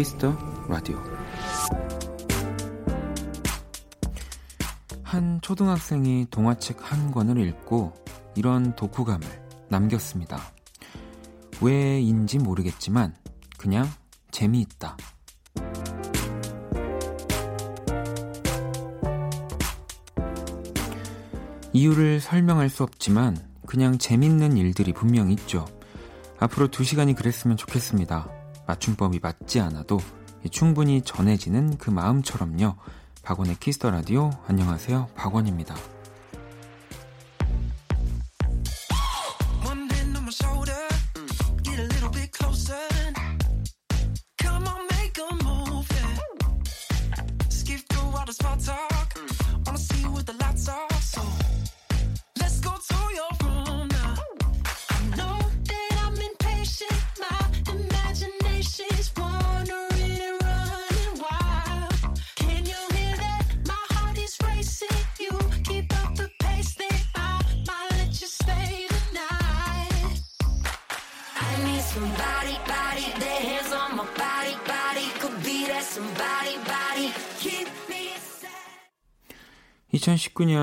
Kiss the Radio 한 초등학생이 동화책 한 권을 읽고 이런 독후감을 남겼습니다. 왜인지 모르겠지만 그냥 재미있다. 이유를 설명할 수 없지만 그냥 재밌는 일들이 분명 있죠. 앞으로 두 시간이 그랬으면 좋겠습니다. 맞춤법이 맞지 않아도 충분히 전해지는 그 마음처럼요. 박원의 Kiss the Radio 안녕하세요. 박원입니다.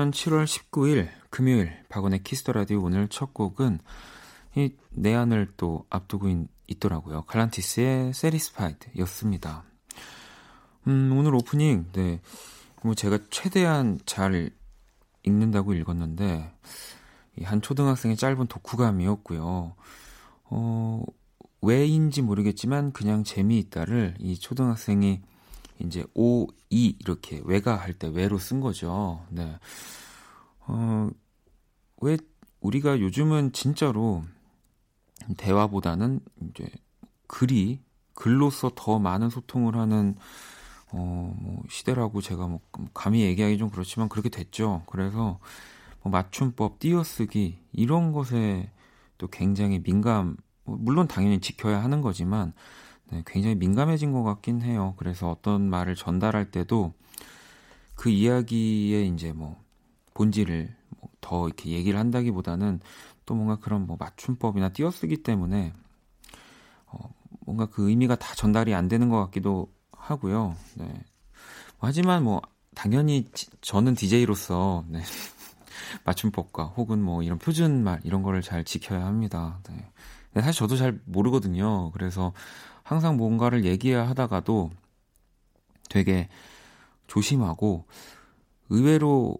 2019년 7월 19일 금요일 박원의 Kiss the Radio 오늘 첫 곡은 이 내한을 또 앞두고 있, 더라고요 Galantis의 Satisfied였습니다. 음, 오늘 오프닝 네. 뭐 제가 최대한 잘 읽는다고 읽었는데 이한 초등학생의 짧은 독후감이었고요. 어, 왜인지 모르겠지만 그냥 재미있다를 이 초등학생이 이제 오, 이 이렇게 외가 할 때 외로 쓴 거죠. 네. 어, 왜 우리가 요즘은 진짜로 대화보다는 이제 글이 글로서 더 많은 소통을 하는 어, 뭐 시대라고 제가 뭐 감히 얘기하기 좀 그렇지만 그렇게 됐죠. 그래서 뭐 맞춤법, 띄어쓰기 이런 것에 또 굉장히 민감 물론 당연히 지켜야 하는 거지만 네, 굉장히 민감해진 것 같긴 해요. 그래서 어떤 말을 전달할 때도 그 이야기의 이제 뭐 본질을 뭐더 이렇게 얘기를 한다기보다는 또 뭔가 그런 뭐 맞춤법이나 띄어쓰기 때문에 어 뭔가 그 의미가 다 전달이 안 되는 것 같기도 하고요. 네. 하지만 뭐 당연히 지, 저는 DJ로서 네. 맞춤법과 혹은 뭐 이런 표준말 이런 거를 잘 지켜야 합니다. 네. 사실 저도 잘 모르거든요. 그래서 항상 뭔가를 얘기하다가도 되게 조심하고 의외로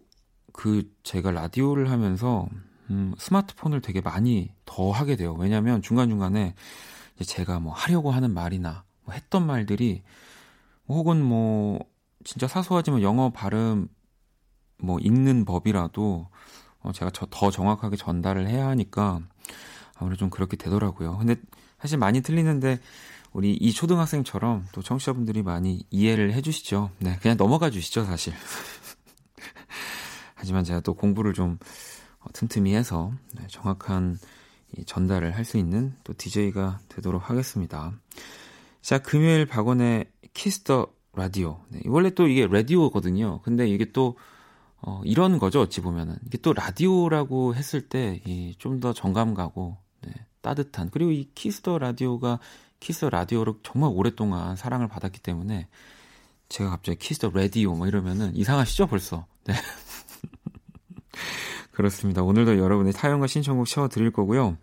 그 제가 라디오를 하면서 음, 스마트폰을 되게 많이 더 하게 돼요. 왜냐면 중간중간에 제가 뭐 하려고 하는 말이나 뭐 했던 말들이 혹은 뭐 진짜 사소하지만 영어 발음 뭐 읽는 법이라도 어 제가 더 정확하게 전달을 해야 하니까 아무래도 좀 그렇게 되더라고요. 근데 사실 많이 틀리는데 우리 이 초등학생처럼 또 청취자분들이 많이 이해를 해주시죠. 네, 그냥 넘어가 주시죠, 사실. 하지만 제가 또 공부를 좀 어, 틈틈이 해서 네, 정확한 전달을 할 수 있는 또 DJ가 되도록 하겠습니다. 자, 금요일 박원의 Kiss the Radio. 네, 원래 또 이게 라디오거든요. 근데 이게 또 어, 이런 거죠, 어찌 보면은. 이게 또 라디오라고 했을 때, 좀 더 정감 가고, 네, 따뜻한. 그리고 이 Kiss the Radio가 Kiss the Radio를 정말 오랫동안 사랑을 받았기 때문에 제가 갑자기 Kiss the Radio 뭐 이러면은 이상하시죠 벌써. 네. 그렇습니다. 오늘도 여러분의 사연과 신청곡 채워드릴 거고요.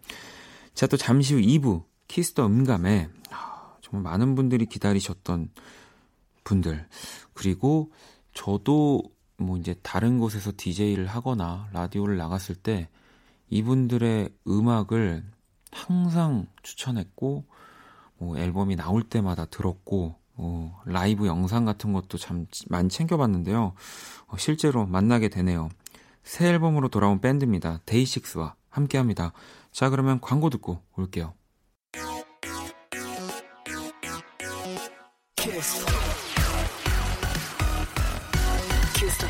자, 또 잠시 후 2부 Kiss the 음감에 정말 많은 분들이 기다리셨던 분들 그리고 저도 뭐 이제 다른 곳에서 DJ를 하거나 라디오를 나갔을 때 이분들의 음악을 항상 추천했고 뭐 앨범이 나올 때마다 들었고 어, 라이브 영상 같은 것도 참 많이 챙겨봤는데요. 어, 실제로 만나게 되네요. 새 앨범으로 돌아온 밴드입니다. 데이식스와 함께합니다. 자 그러면 광고 듣고 올게요. 키스. 키스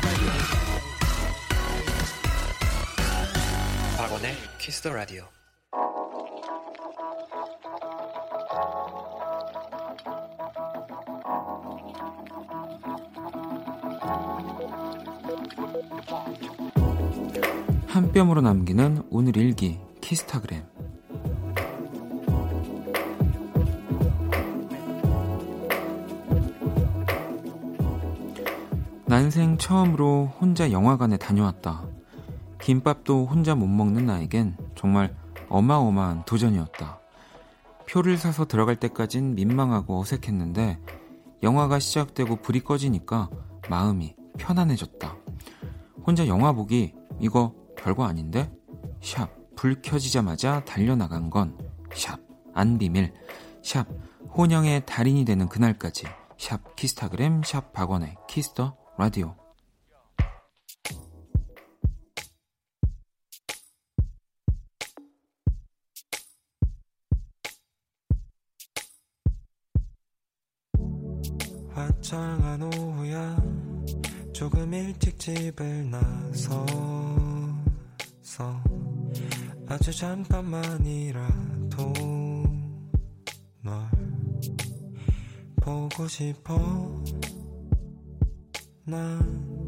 박원의 키스 더 라디오. 한 뼘으로 남기는 오늘 일기 키스타그램 난생 처음으로 혼자 영화관에 다녀왔다. 김밥도 혼자 못 먹는 나에겐 정말 어마어마한 도전이었다. 표를 사서 들어갈 때까진 민망하고 어색했는데 영화가 시작되고 불이 꺼지니까 마음이 편안해졌다. 혼자 영화 보기 이거 별거 아닌데? 샵. 불 켜지자마자 달려나간 건 샵. 안 비밀. 샵. 혼영의 달인이 되는 그날까지. 샵 키스타그램 샵 박원의 Kiss the Radio. 화창한 오후야. 조금 일찍 집을 나서 서 아주 잠깐만이라도 널 보고 싶어. 난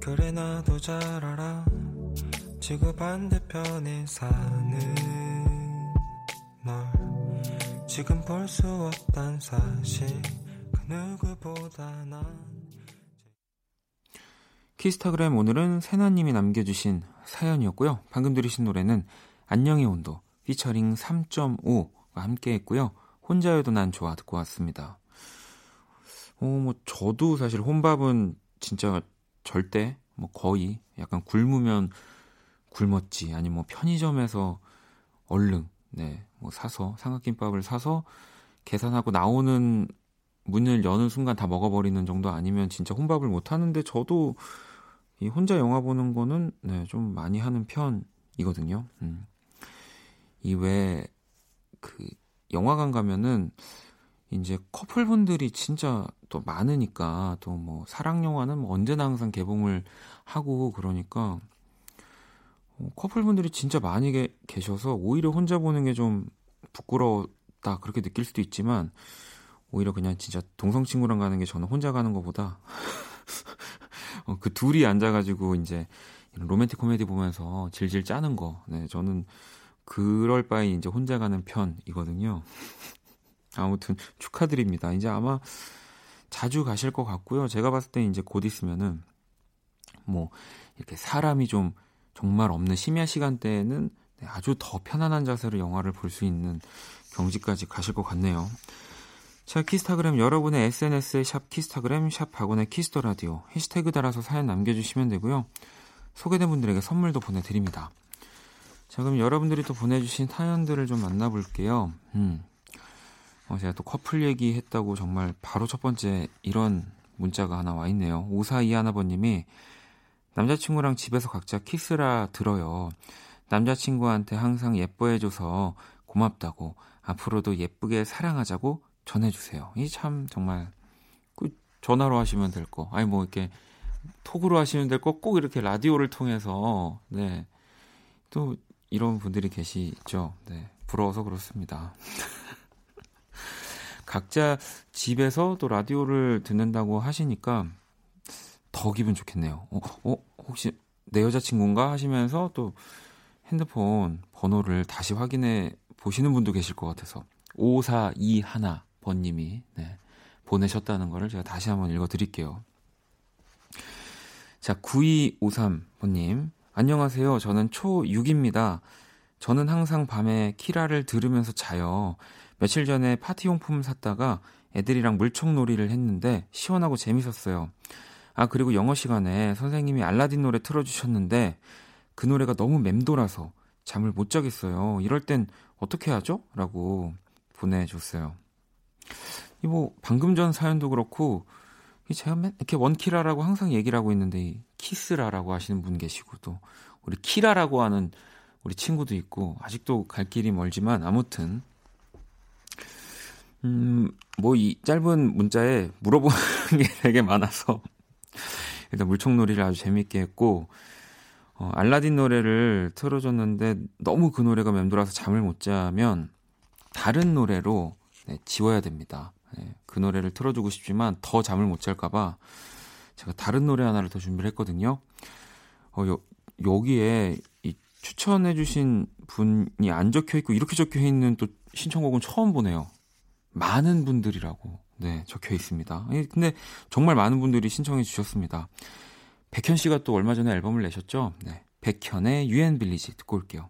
그래 나도 잘 알아. 지구 반대편에 사는 널 지금 볼 수 없단 사실. 그 누구보다 난 키스타그램 오늘은 세나님이 남겨주신 사연이었고요. 방금 들으신 노래는 안녕의 온도 피처링 3.5가 함께 했고요. 혼자여도 난 좋아 듣고 왔습니다. 어, 뭐, 저도 사실 혼밥은 진짜 절대, 뭐, 거의 약간 굶으면 굶었지. 아니, 뭐, 편의점에서 얼른, 네, 뭐, 사서, 삼각김밥을 사서 계산하고 나오는 문을 여는 순간 다 먹어버리는 정도 아니면 진짜 혼밥을 못 하는데 저도 이 혼자 영화 보는 거는 네, 좀 많이 하는 편이거든요. 음. 이외 그 영화관 가면은 이제 커플분들이 진짜 또 많으니까 또 뭐 사랑 영화는 뭐 언제나 항상 개봉을 하고 그러니까 어, 커플분들이 진짜 많이 게, 계셔서 오히려 혼자 보는 게 좀 부끄러웠다 그렇게 느낄 수도 있지만 오히려 그냥 진짜 동성 친구랑 가는 게 저는 혼자 가는 것보다 어, 그 둘이 앉아가지고 이제 로맨틱 코미디 보면서 질질 짜는 거. 네, 저는 그럴 바에 이제 혼자 가는 편이거든요. 아무튼 축하드립니다. 이제 아마 자주 가실 것 같고요. 제가 봤을 때 이제 곧 있으면은 뭐 이렇게 사람이 좀 정말 없는 심야 시간대에는 네, 아주 더 편안한 자세로 영화를 볼 수 있는 경지까지 가실 것 같네요. 자, 키스타그램 여러분의 SNS에 샵 키스타그램 샵 박원의 Kiss the Radio 해시태그 달아서 사연 남겨주시면 되고요. 소개된 분들에게 선물도 보내드립니다. 자, 그럼 여러분들이 또 보내주신 사연들을 좀 만나볼게요. 음. 어, 제가 또 커플 얘기했다고 정말 바로 첫 번째 이런 문자가 하나 와 있네요. 5421번님이 남자친구랑 집에서 각자 키스라 들어요. 남자친구한테 항상 예뻐해줘서 고맙다고 앞으로도 예쁘게 사랑하자고 전해주세요. 이 참 정말 그 전화로 하시면 될 거. 아니 뭐 이렇게 톡으로 하시면 될 거 꼭 이렇게 라디오를 통해서 네. 또 이런 분들이 계시죠. 네. 부러워서 그렇습니다. 각자 집에서 또 라디오를 듣는다고 하시니까 더 기분 좋겠네요. 어, 어 혹시 내 여자친구인가 하시면서 또 핸드폰 번호를 다시 확인해 보시는 분도 계실 것 같아서 5421 번님이 네, 보내셨다는 거를 제가 다시 한번 읽어드릴게요. 자, 9253번님. 안녕하세요. 저는 초6입니다. 저는 항상 밤에 키라를 들으면서 자요. 며칠 전에 파티용품 샀다가 애들이랑 물총놀이를 했는데 시원하고 재밌었어요. 아, 그리고 영어 시간에 선생님이 알라딘 노래 틀어주셨는데 그 노래가 너무 맴돌아서 잠을 못 자겠어요. 이럴 땐 어떻게 하죠? 라고 보내줬어요. 이 뭐 방금 전 사연도 그렇고 제가 이렇게 원키라라고 항상 얘기를 하고 있는데 키스라라고 하시는 분 계시고 또 우리 키라라고 하는 우리 친구도 있고 아직도 갈 길이 멀지만 아무튼 음뭐 이 짧은 문자에 물어보는 게 되게 많아서 일단 물총놀이를 아주 재밌게 했고 어, 알라딘 노래를 틀어줬는데 너무 그 노래가 맴돌아서 잠을 못 자면 다른 노래로 네, 지워야 됩니다. 네, 그 노래를 틀어주고 싶지만 더 잠을 못 잘까봐 제가 다른 노래 하나를 더 준비를 했거든요. 어, 여, 여기에 이 추천해주신 분이 안 적혀 있고 이렇게 적혀 있는 또 신청곡은 처음 보네요. 많은 분들이라고. 네, 적혀 있습니다. 근데 정말 많은 분들이 신청해 주셨습니다. 백현 씨가 또 얼마 전에 앨범을 내셨죠? 네. 백현의 유엔 빌리지 듣고 올게요.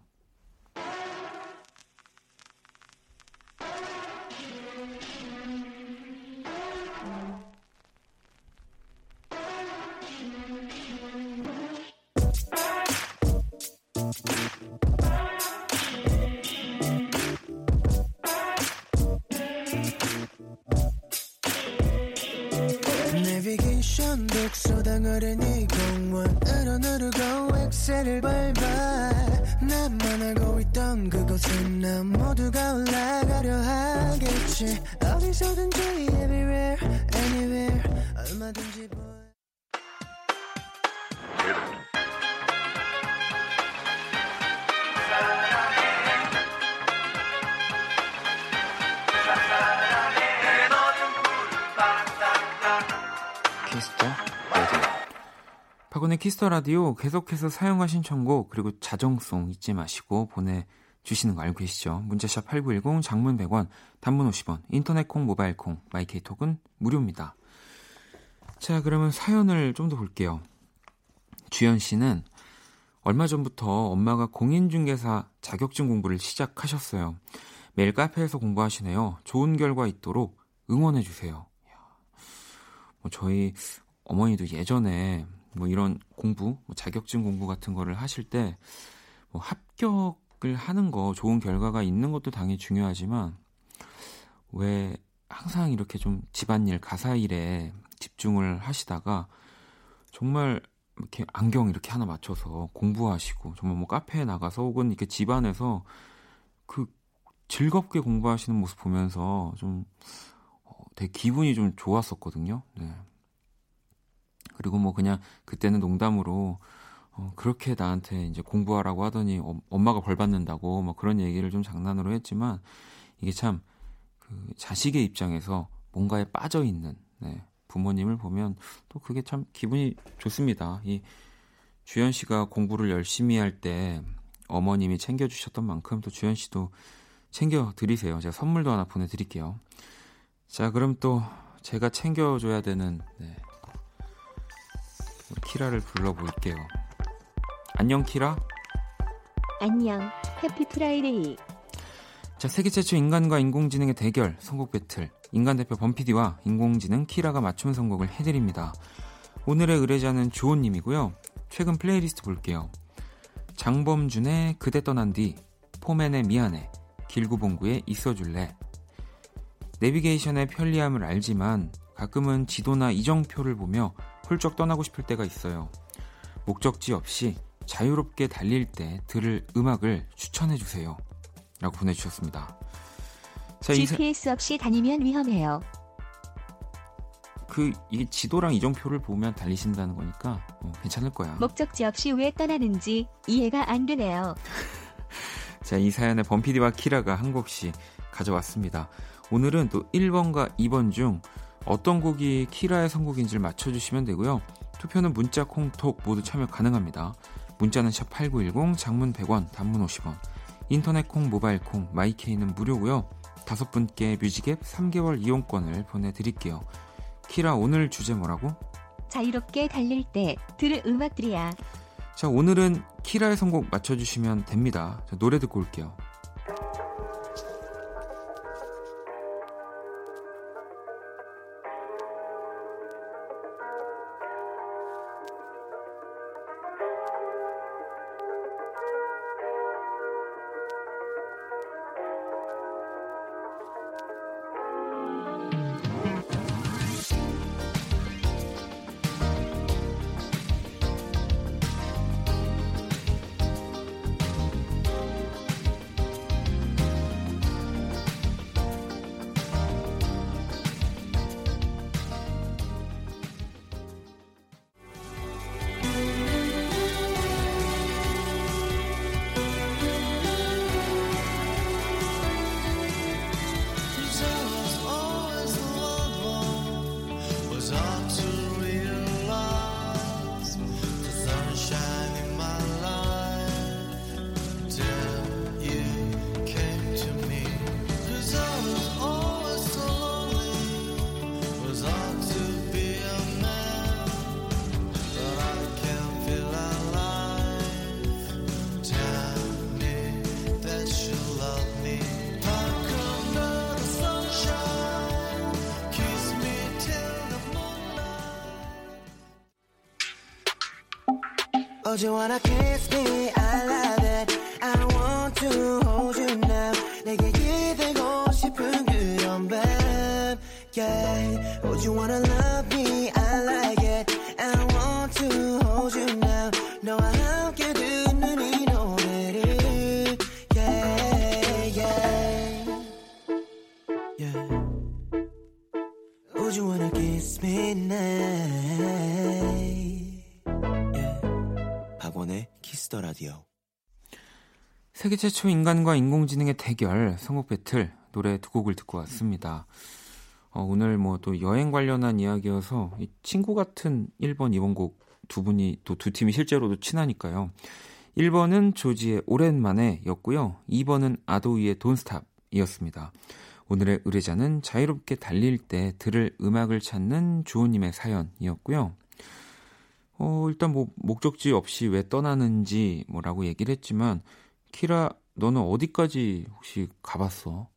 Kiss the Radio 계속해서 사연하고 신청곡 그리고 자정송 잊지 마시고 보내주시는 거 알고 계시죠? 문자 샵 8910 장문 100원 단문 50원 인터넷 콩 모바일 콩 마이케이톡은 무료입니다. 자 그러면 사연을 좀 더 볼게요. 주연 씨는 얼마 전부터 엄마가 공인중개사 자격증 공부를 시작하셨어요. 매일 카페에서 공부하시네요. 좋은 결과 있도록 응원해주세요. 뭐 저희 어머니도 예전에 뭐 이런 공부, 뭐 자격증 공부 같은 거를 하실 때 뭐 합격을 하는 거 좋은 결과가 있는 것도 당연히 중요하지만 왜 항상 이렇게 좀 집안일, 가사일에 집중을 하시다가 정말 이렇게 안경 이렇게 하나 맞춰서 공부하시고 정말 뭐 카페에 나가서 혹은 이렇게 집안에서 그 즐겁게 공부하시는 모습 보면서 좀 어, 되게 기분이 좀 좋았었거든요. 네. 그리고 뭐 그냥 그때는 농담으로 어, 그렇게 나한테 이제 공부하라고 하더니 어, 엄마가 벌 받는다고 뭐 그런 얘기를 좀 장난으로 했지만 이게 참 그 자식의 입장에서 뭔가에 빠져 있는 네, 부모님을 보면 또 그게 참 기분이 좋습니다. 이 주현 씨가 공부를 열심히 할 때 어머님이 챙겨주셨던 만큼 또 주현 씨도 챙겨 드리세요. 제가 선물도 하나 보내드릴게요. 자, 그럼 또 제가 챙겨줘야 되는 네, 키라를 불러볼게요. 안녕 키라. 안녕. Happy Friday. 자, 세계 최초 인간과 인공지능의 대결 선곡 배틀. 인간 대표 범피디와 인공지능 키라가 맞춤 선곡을 해드립니다. 오늘의 의뢰자는 조은님이고요. 최근 플레이리스트 볼게요. 장범준의 그대 떠난 뒤, 포맨의 미안해, 길구봉구의 있어줄래. 내비게이션의 편리함을 알지만 가끔은 지도나 이정표를 보며 훌쩍 떠나고 싶을 때가 있어요. 목적지 없이 자유롭게 달릴 때 들을 음악을 추천해 주세요. 라고 보내주셨습니다. 자, GPS 이 없이 다니면 위험해요. 그, 이 지도랑 이정표를 보면 달리신다는 거니까 어, 괜찮을 거야. 목적지 없이 왜 떠나는지 이해가 안 되네요. 자, 이 사연에 범피디와 키라가 한 곡씩 가져왔습니다. 오늘은 또 1번과 2번 중 어떤 곡이 키라의 선곡인지를 맞춰주시면 되고요. 투표는 문자, 콩, 톡 모두 참여 가능합니다. 문자는 샵 8910, 장문 100원, 단문 50원. 인터넷 콩, 모바일 콩, 마이케이는 무료고요. 다섯 분께 뮤직앱 3개월 이용권을 보내드릴게요. 키라 오늘 주제 뭐라고? 자유롭게 달릴 때 들을 음악들이야. 자 오늘은 키라의 선곡 맞춰주시면 됩니다. 자, 노래 듣고 올게요. You wanna kiss me? 세계 최초 인간과 인공지능의 대결 선곡 배틀 노래 두 곡을 듣고 왔습니다. 어, 오늘 뭐 또 여행 관련한 이야기여서 이 친구 같은 1번, 2번 곡 두 분이 또 두 팀이 실제로도 친하니까요. 1번은 조지의 오랜만에 였고요. 2번은 아도이의 돈스탑 이었습니다. 오늘의 의뢰자는 자유롭게 달릴 때 들을 음악을 찾는 주호님의 사연이었고요. 어, 일단 뭐 목적지 없이 왜 떠나는지 뭐라고 얘기를 했지만 키라 너는 어디까지 혹시 가봤어?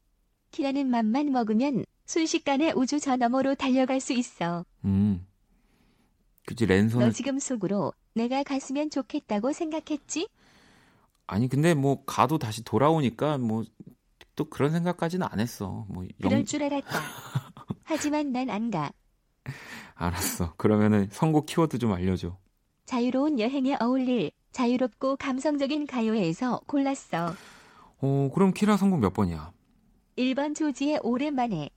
키라는 맘만 먹으면 순식간에 우주 저 너머로 달려갈 수 있어. 음. 그치 너 랜선을 지금 속으로 내가 갔으면 좋겠다고 생각했지? 아니 근데 뭐 가도 다시 돌아오니까 뭐 또 그런 생각까지는 안 했어. 뭐 그럴 영... 줄 알았다. 하지만 난 안 가. 알았어. 그러면은 선곡 키워드 좀 알려줘. 자유로운 여행에 어울릴 자유롭고 감성적인 가요에서 골랐어. 어 그럼 키라 선곡 몇 번이야? 1번 조지의 오랜만에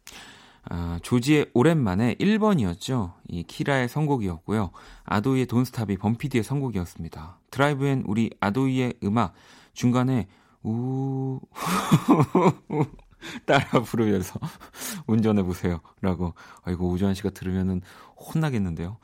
아, 조지의 오랜만에 1번이었죠. 이 키라의 선곡이었고요. 아도이의 돈스탑이 범피디의 선곡이었습니다. 드라이브엔 우리 아도이의 음악 중간에 우 따라 부르면서 운전해 보세요라고. 아이고 오주환 씨가 들으면은 혼나겠는데요.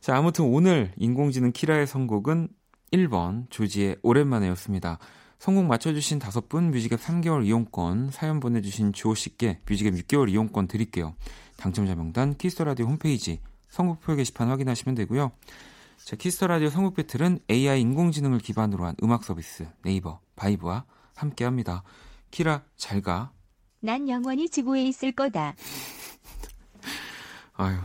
자, 아무튼 오늘 인공지능 키라의 선곡은 1번 조지의 오랜만에였습니다. 선곡 맞춰주신 다섯 분 뮤직앱 3개월 이용권, 사연 보내주신 주호 씨께 뮤직앱 6개월 이용권 드릴게요. 당첨자 명단 키스 더 라디오 홈페이지 선곡표 게시판 확인하시면 되고요. 자, 키스 더 라디오 선곡 배틀은 AI 인공지능을 기반으로 한 음악 서비스 네이버 바이브와 함께합니다. 키라 잘 가. 난 영원히 지구에 있을 거다. 아유.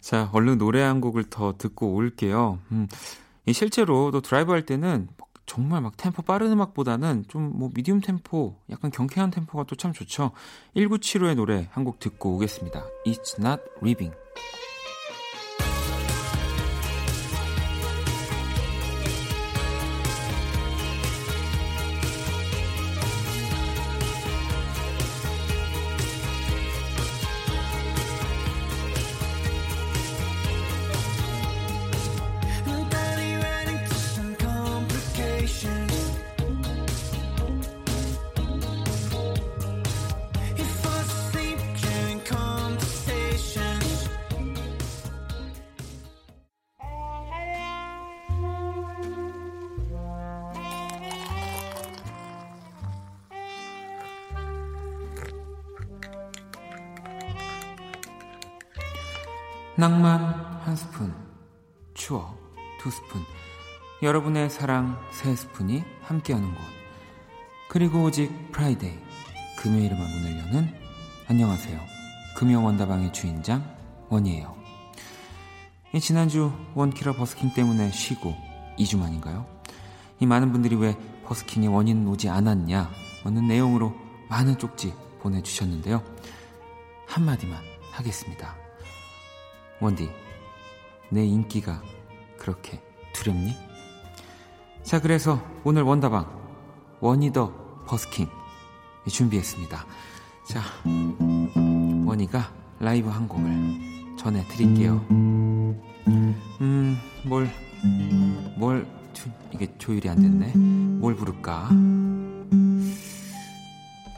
자, 얼른 노래 한 곡을 더 듣고 올게요. 음, 이 실제로 또 드라이브 할 때는 정말 막 템포 빠른 음악보다는 좀 뭐 미디움 템포, 약간 경쾌한 템포가 또 참 좋죠. 1975의 노래 한 곡 듣고 오겠습니다. It's not living. 낭만 한 스푼, 추억 두 스푼, 여러분의 사랑 세 스푼이 함께하는 곳. 그리고 오직 Friday, 금요일에만 문을 여는 안녕하세요. 금요 원다방의 주인장 원이에요. 이 지난주 원키라 버스킹 때문에 쉬고 2주 만인가요? 이 많은 분들이 왜 버스킹의 원이는 오지 않았냐? 는 내용으로 많은 쪽지 보내주셨는데요. 한마디만 하겠습니다. 원디, 내 인기가 그렇게 두렵니? 자, 그래서 오늘 원다방 원이더 버스킹 준비했습니다. 자, 원이가 라이브 한 곡을 전해드릴게요. 음, 뭘, 뭘, 조- 이게 조율이 안 됐네. 뭘 부를까?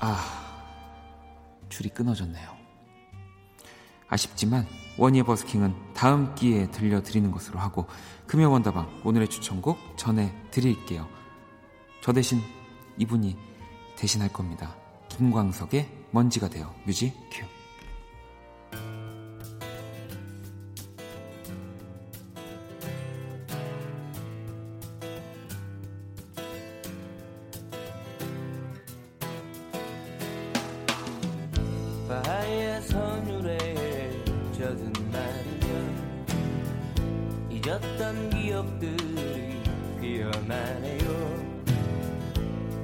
아, 줄이 끊어졌네요. 아쉽지만 원희의 버스킹은 다음 기회에 들려드리는 것으로 하고 금요 원다방 오늘의 추천곡 전해드릴게요. 저 대신 이분이 대신할 겁니다. 김광석의 먼지가 되어 뮤직 큐. 잊었던 기억들이 피어나네요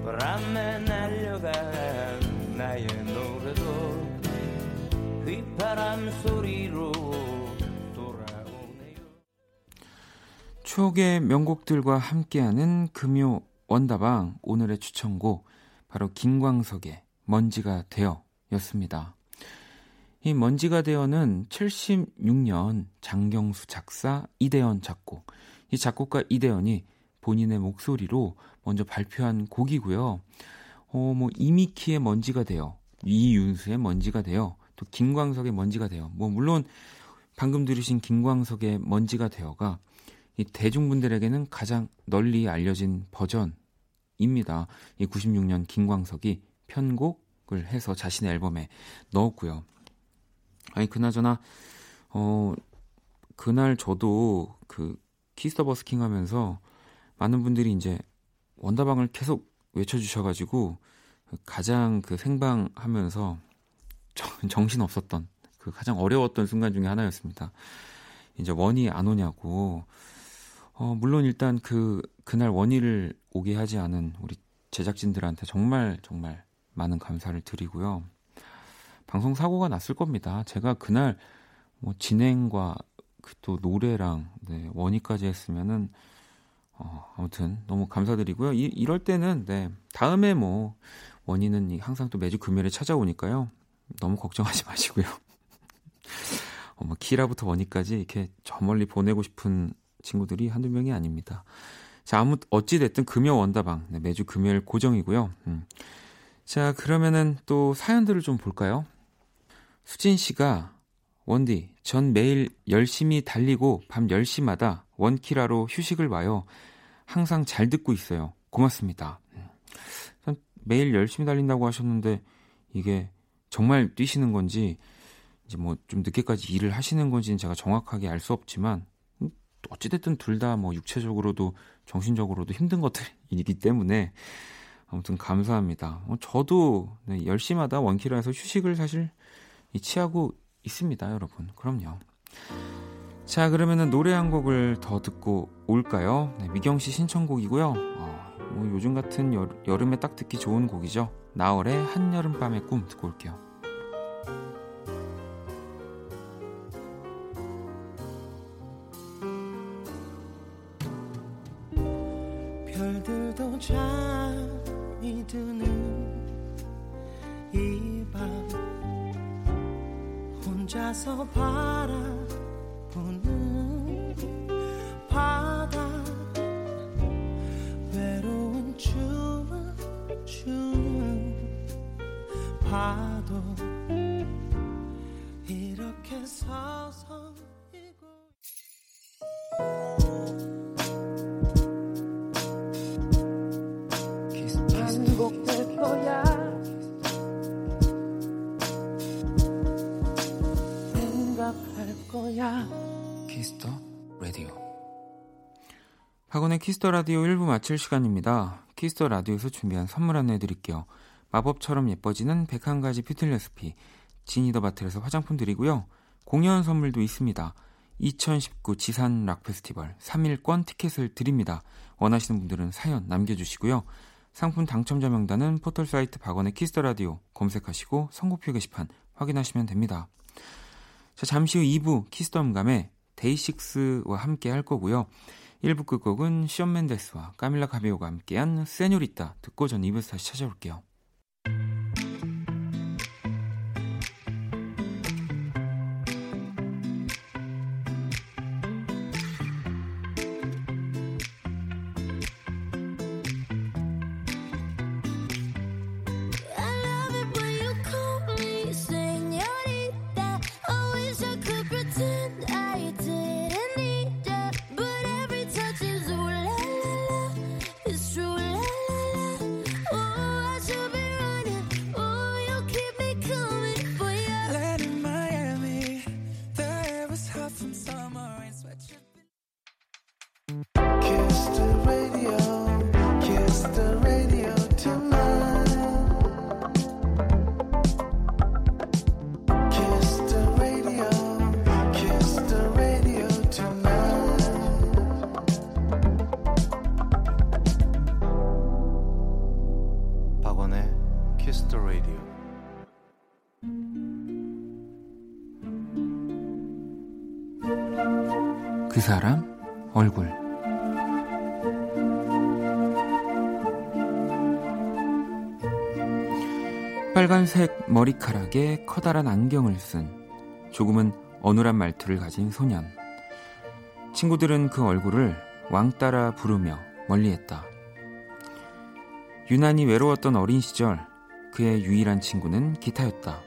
바람에 날려간 나의 노래도 휘파람 소리로 돌아오네요 추억의 명곡들과 함께하는 금요 원다방 오늘의 추천곡 바로 김광석의 먼지가 되어 였습니다. 이 먼지가 되어는 76년 장경수 작사 이대현 작곡 이 작곡가 이대현이 본인의 목소리로 먼저 발표한 곡이고요. 어, 뭐 이미키의 먼지가 되어 이윤수의 먼지가 되어 또 김광석의 먼지가 되어 뭐 물론 방금 들으신 김광석의 먼지가 되어가 이 대중분들에게는 가장 널리 알려진 버전입니다. 이 96년 김광석이 편곡을 해서 자신의 앨범에 넣었고요. 아니 그나저나 어 그날 저도 그 키스 더 버스킹 하면서 많은 분들이 이제 원다방을 계속 외쳐주셔가지고 가장 그 생방 하면서 정신 없었던 그 가장 어려웠던 순간 중에 하나였습니다. 이제 원이 안 오냐고. 어, 물론 일단 그, 그날 원이를 오게 하지 않은 우리 제작진들한테 정말 정말 많은 감사를 드리고요. 방송 사고가 났을 겁니다. 제가 그날 뭐 진행과 그 또 노래랑 네, 원희까지 했으면은 어, 아무튼 너무 감사드리고요. 이, 이럴 때는 네, 다음에 뭐 원희는 항상 또 매주 금요일에 찾아오니까요. 너무 걱정하지 마시고요. 어, 뭐 키라부터 원희까지 이렇게 저 멀리 보내고 싶은 친구들이 한두 명이 아닙니다. 자, 아무 어찌 됐든 금요 원다방 네, 매주 금요일 고정이고요. 음. 자, 그러면은 또 사연들을 좀 볼까요? 수진 씨가 원디, 전 매일 열심히 달리고 밤 10시마다 원키라로 휴식을 와요. 항상 잘 듣고 있어요. 고맙습니다. 음. 매일 열심히 달린다고 하셨는데 이게 정말 뛰시는 건지 이제 뭐 좀 늦게까지 일을 하시는 건지는 제가 정확하게 알 수 없지만 음, 어찌됐든 둘 다 뭐 육체적으로도 정신적으로도 힘든 것들이기 때문에 아무튼 감사합니다. 어, 저도 네, 10시마다 원키라에서 휴식을 사실 취하고 있습니다, 여러분. 그럼요. 자, 그러면은 노래 한 곡을 더 듣고 올까요? 네, 미경 씨 신청곡이고요. 어, 뭐 요즘 같은 여, 여름에 딱 듣기 좋은 곡이죠. 나월의 한여름밤의 꿈 듣고 올게요. 거야 키스 더 라디오. 박원의 키스 더 라디오 1부 마칠 시간입니다. 키스 더 라디오에서 준비한 선물 안내 드릴게요. 마법처럼 예뻐지는 101가지 뷰티 레시피 지니더 바틀에서 화장품 드리고요. 공연 선물도 있습니다. 2019 지산 락 페스티벌 3일권 티켓을 드립니다. 원하시는 분들은 사연 남겨주시고요. 상품 당첨자 명단은 포털 사이트 박원의 키스 더 라디오 검색하시고 선곡표 게시판 확인하시면 됩니다. 자, 잠시 후 2부 키스 더 음감회 데이식스와 함께 할 거고요. 1부 끝곡은 숀 멘데스와 카밀라 카베요가 함께한 Señorita 듣고 전 2부에서 다시 찾아올게요. 머리카락에 커다란 안경을 쓴 조금은 어눌한 말투를 가진 소년. 친구들은 그 얼굴을 왕따라 부르며 멀리했다. 유난히 외로웠던 어린 시절 그의 유일한 친구는 기타였다.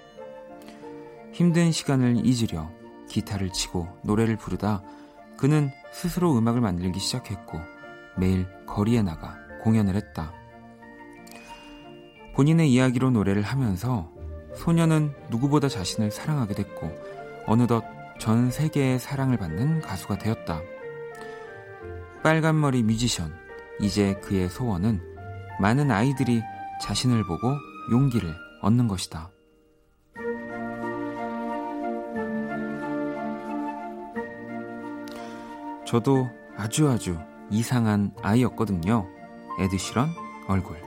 힘든 시간을 잊으려 기타를 치고 노래를 부르다 그는 스스로 음악을 만들기 시작했고 매일 거리에 나가 공연을 했다. 본인의 이야기로 노래를 하면서 소녀는 누구보다 자신을 사랑하게 됐고 어느덧 전 세계의 사랑을 받는 가수가 되었다. 빨간머리 뮤지션 이제 그의 소원은 많은 아이들이 자신을 보고 용기를 얻는 것이다. 저도 아주 아주 이상한 아이였거든요. 에드시런 얼굴.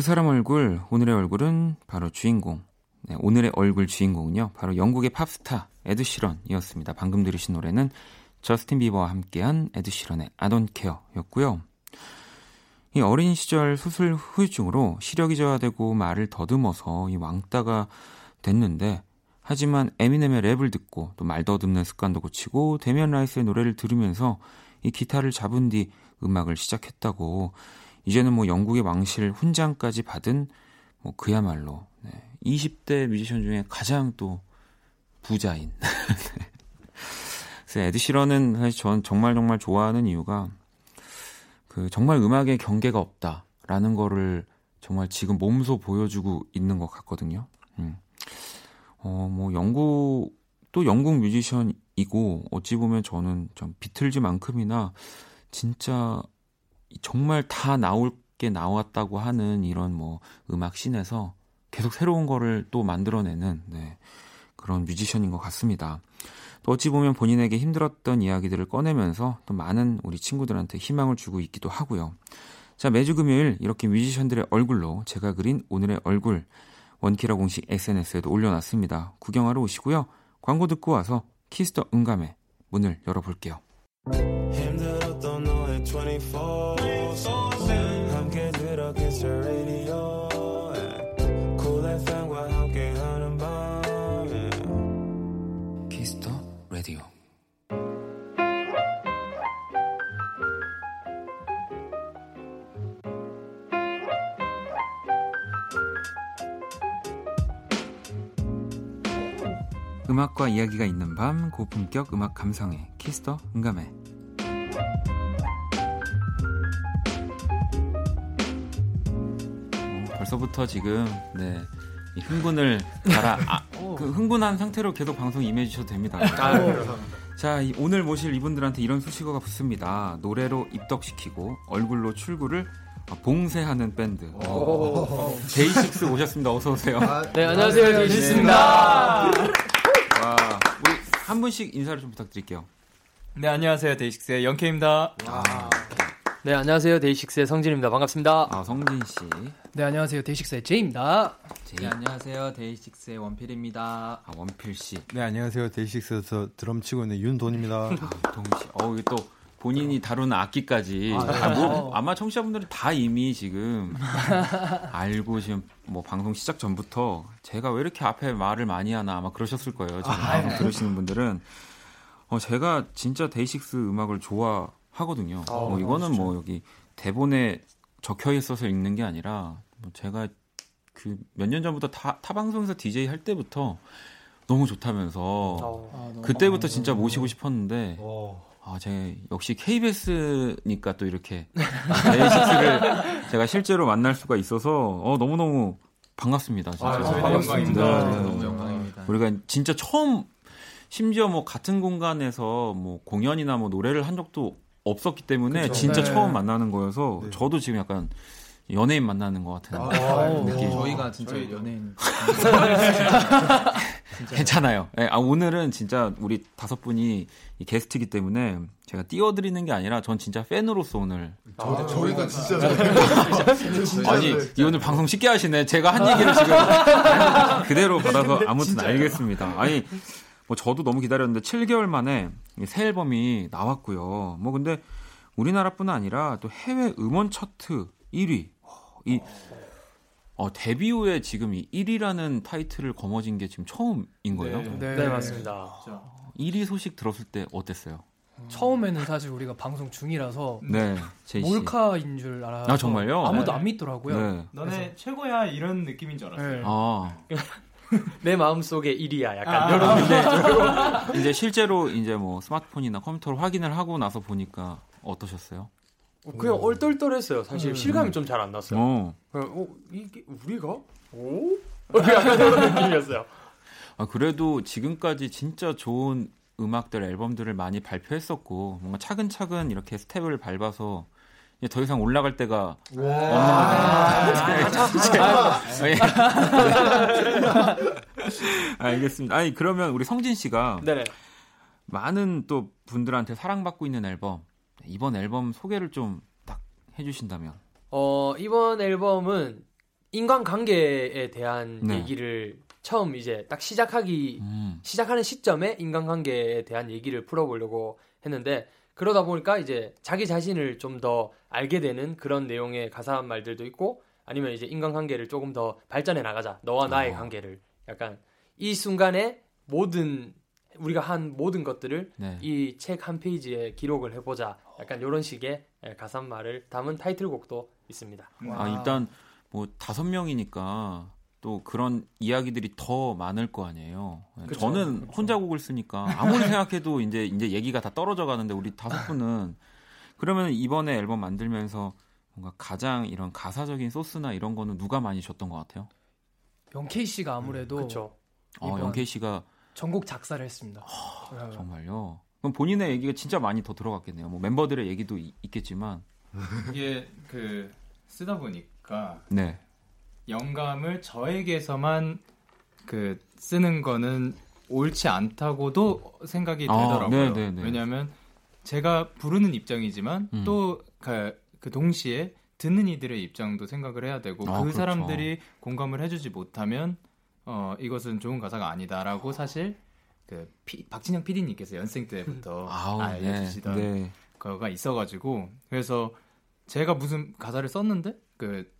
그 사람 얼굴, 오늘의 얼굴은 바로 주인공. 네, 오늘의 얼굴 주인공은요, 바로 영국의 팝스타 에드시런이었습니다. 방금 들으신 노래는 저스틴 비버와 함께한 에드 시런의 I Don't Care였고요. 이 어린 시절 수술 후유증으로 시력이 저하되고 말을 더듬어서 이 왕따가 됐는데 하지만 에미넴의 랩을 듣고 또 말 더듬는 습관도 고치고 데미안 라이스의 노래를 들으면서 이 기타를 잡은 뒤 음악을 시작했다고 이제는 뭐 영국의 왕실 훈장까지 받은 뭐 그야말로 네, 20대 뮤지션 중에 가장 또 부자인 그래서 에드시런은 사실 전 정말 정말 좋아하는 이유가 그 정말 음악에 경계가 없다라는 거를 정말 지금 몸소 보여주고 있는 것 같거든요. 음. 어, 뭐 영국 또 영국 뮤지션이고 어찌 보면 저는 좀 비틀즈만큼이나 진짜 정말 다 나올 게 나왔다고 하는 이런 뭐 음악 scene에서 계속 새로운 거를 또 만들어내는 네, 그런 뮤지션인 것 같습니다. 또 어찌 보면 본인에게 힘들었던 이야기들을 꺼내면서 또 많은 우리 친구들한테 희망을 주고 있기도 하고요. 자, 매주 금요일 이렇게 뮤지션들의 얼굴로 제가 그린 오늘의 얼굴 원키라 공식 SNS에도 올려놨습니다. 구경하러 오시고요. 광고 듣고 와서 키스 더 음감회 문을 열어볼게요. 힘들어. 음악과 이야기가 있는 밤 고품격 음악 감상회 키스 더 음감회. 벌써부터 지금 네, 이 흥분을 달아 아, 그 흥분한 상태로 계속 방송 임해주셔도 됩니다. 자, 이- 오늘 모실 이분들한테 이런 수식어가 붙습니다. 노래로 입덕시키고 얼굴로 출구를 봉쇄하는 밴드. 데이식스 오셨습니다. 어서 오세요. 네, 안녕하세요. 데이식스입니다. 와, 우리 한 분씩 인사를 좀 부탁드릴게요. 네, 안녕하세요. 데이식스의 영케이입니다. 네, 안녕하세요. 데이식스의 성진입니다. 반갑습니다. 아, 성진 씨, 네, 안녕하세요. 데이식스의 제이입니다. 제이, 안녕하세요. 데이식스의 원필입니다. 아, 원필 씨, 네, 안녕하세요. 데이식스에서 드럼 치고 있는 윤도운입니다. 도운 씨. 어, 이게 또 본인이 다루는 악기까지. 아, 뭐, 아마 청취자분들은 다 이미 지금 알고 지금 뭐 방송 시작 전부터 제가 왜 이렇게 앞에 말을 많이 하나 아마 그러셨을 거예요. 지금 방송 들으시는 분들은. 어, 제가 진짜 데이식스 음악을 좋아 하거든요. 뭐 이거는 뭐 여기 대본에 적혀 있어서 읽는 게 아니라 뭐 제가 그 몇 년 전부터 타, 타 방송에서 DJ 할 때부터 너무 좋다면서 어. 그때부터 진짜 모시고 싶었는데 아, 제 역시 KBS니까 또 이렇게 데이식스를 제가 실제로 만날 수가 있어서 어, 너무 너무 반갑습니다. 진짜. 아, 저희도 반갑습니다. 영광입니다. 네. 너무 영광입니다. 우리가 진짜 처음 심지어 뭐 같은 공간에서 뭐 공연이나 뭐 노래를 한 적도 없었기 때문에 그쵸. 진짜 네. 처음 만나는 거여서 저도 지금 약간 연예인 만나는 것 같은 느낌. 저희가 진짜 연예인 괜찮아요. 예, 아, 오늘은 진짜 우리 다섯 분이 이 게스트이기 때문에 제가 띄워드리는 게 아니라 전 진짜 팬으로서 오늘. 저, 저희가 진짜 아니, 이 오늘 방송 쉽게 하시네. 제가 한 얘기를 지금 그대로 받아서 아무튼 알겠습니다. 아니, 뭐 저도 너무 기다렸는데 7개월 만에 이새 앨범이 나왔고요. 뭐 근데 우리나라뿐 아니라 또 해외 음원 차트 1위. 이 어, 데뷔 후에 지금 이 1위라는 타이틀을 거머쥔 게 지금 처음인 거예요? 네. 네, 맞습니다. 1위 소식 들었을 때 어땠어요? 처음에는 사실 우리가 방송 중이라서 네. 몰카인 줄 알아서 아, 정말요? 아무도 네. 안 믿더라고요. 네. 너네 최고야 이런 느낌인 줄 알았어요. 네. 아, 내 마음속에 1위야. 약간 아. 이런 느낌. 이제 실제로 이제 뭐 스마트폰이나 컴퓨터로 확인을 하고 나서 보니까 어떠셨어요? 그냥 얼떨떨했어요. 사실 실감이 좀 잘 안 났어요. 어. 그냥, 어, 이게 우리가? 오? 약간 이런 느낌이었어요. 아, 그래도 지금까지 진짜 좋은 음악들, 앨범들을 많이 발표했었고, 뭔가 차근차근 이렇게 스텝을 밟아서 더 이상 올라갈 때가 없는 알겠습니다. 아니, 그러면 우리 성진 씨가 네네. 많은 또 분들한테 사랑받고 있는 앨범, 이번 앨범 소개를 좀 딱 해주신다면. 어, 이번 앨범은 인간관계에 대한 네. 얘기를 처음 이제 딱 시작하기 음. 시작하는 시점에 인간관계에 대한 얘기를 풀어보려고 했는데 그러다 보니까 이제 자기 자신을 좀 더 알게 되는 그런 내용의 가사 말들도 있고 아니면 이제 인간관계를 조금 더 발전해 나가자 너와 나의 어. 관계를 약간 이 순간에 모든 우리가 한 모든 것들을 네. 이책 한 페이지에 기록을 해보자 약간 이런 식의 예, 가사말을 담은 타이틀곡도 있습니다. 아, 일단 뭐 다섯 명이니까 또 그런 이야기들이 더 많을 거 아니에요. 네, 그쵸, 저는 혼자 곡을 쓰니까 아무리 생각해도 이제 이제 얘기가 다 떨어져 가는데 우리 다섯 분은 그러면 이번에 앨범 만들면서 뭔가 가장 이런 가사적인 소스나 이런 거는 누가 많이 줬던 것 같아요? 영케이 씨가 아무래도 그렇죠. 어, 이번- 영케이 씨가 전곡 작사를 했습니다. 네. 정말요. 그럼 본인의 얘기가 진짜 많이 더 들어갔겠네요. 뭐 멤버들의 얘기도 이- 있겠지만, 이게 그 쓰다 보니까 네. 영감을 저에게서만 그 쓰는 거는 옳지 않다고도 생각이 아, 되더라고요. 네, 네, 네. 왜냐하면 제가 부르는 입장이지만 음. 또그 그 동시에 듣는 이들의 입장도 생각을 해야 되고 아, 그 그렇죠. 사람들이 공감을 해주지 못하면 어 이것은 좋은 가사가 어. 아니다라고 사실 그 피- 박진영 PD님께서 연생 때부터 아우, 알려주시던 네. 네. 거가 있어가지고 그래서 제가 무슨 가사를 썼는데 그 이-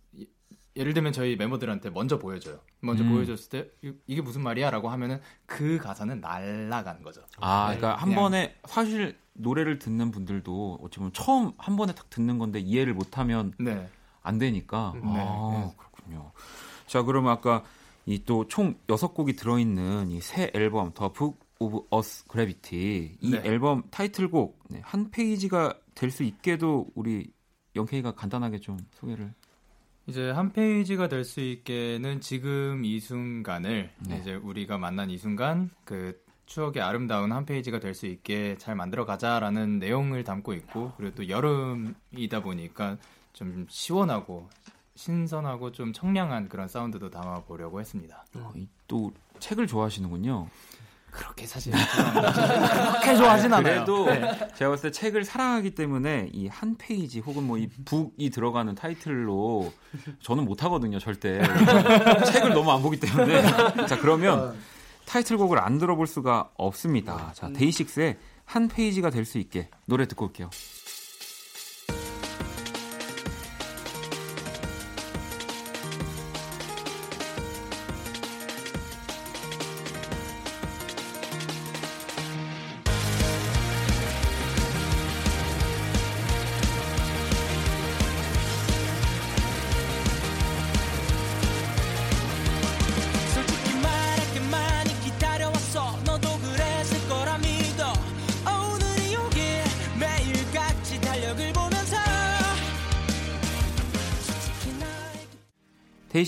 예를 들면 저희 멤버들한테 먼저 보여줘요. 먼저 음. 보여줬을 때 이- 이게 무슨 말이야라고 하면은 그 가사는 날라간 거죠. 아, 네, 그러니까 한 그냥 번에 사실 노래를 듣는 분들도 어찌 보면 처음 한 번에 딱 듣는 건데 이해를 못하면 네. 안 되니까. 네, 아, 네. 그렇군요. 자, 그러면 아까 이 또 총 여섯 곡이 들어있는 이 새 앨범 The Book of Us Gravity 이 네. 앨범 타이틀곡 네, 한 페이지가 될 수 있게도 우리 영케이가 간단하게 좀 소개를. 이제 한 페이지가 될 수 있게는 지금 이 순간을 네. 이제 우리가 만난 이 순간 그 추억의 아름다운 한 페이지가 될 수 있게 잘 만들어 가자라는 내용을 담고 있고 그리고 또 여름이다 보니까 좀 시원하고 신선하고 좀 청량한 그런 사운드도 담아 보려고 했습니다. 어, 이, 또 책을 좋아하시는군요. 그렇게 사실 그렇게 좋아하진 않아요. 그래도 네. 제가 봤을 때 책을 사랑하기 때문에 이 한 페이지 혹은 뭐 이 북이 들어가는 타이틀로 저는 못 하거든요, 절대. 책을 너무 안 보기 때문에. 자, 그러면 타이틀곡을 안 들어볼 수가 없습니다. 자, 데이식스의 한 페이지가 될 수 있게 노래 듣고 올게요.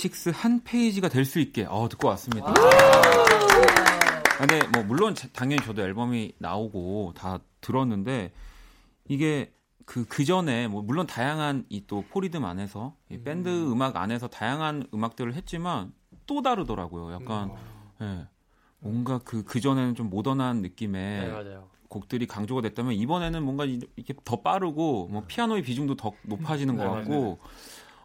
데이식스 한 페이지가 될 수 있게 어, 듣고 왔습니다. 아, 근데 뭐 물론 자- 당연히 저도 앨범이 나오고 다 들었는데 이게 그, 그 전에, 뭐, 물론 다양한 이 또 포리듬 안에서, 이 밴드 음악 안에서 다양한 음악들을 했지만 또 다르더라고요. 약간, 예. 뭔가 그, 그 전에는 좀 모던한 느낌의 네. 곡들이 강조가 됐다면 이번에는 뭔가 이- 이렇게 더 빠르고 뭐 피아노의 비중도 더 높아지는 것 네, 같고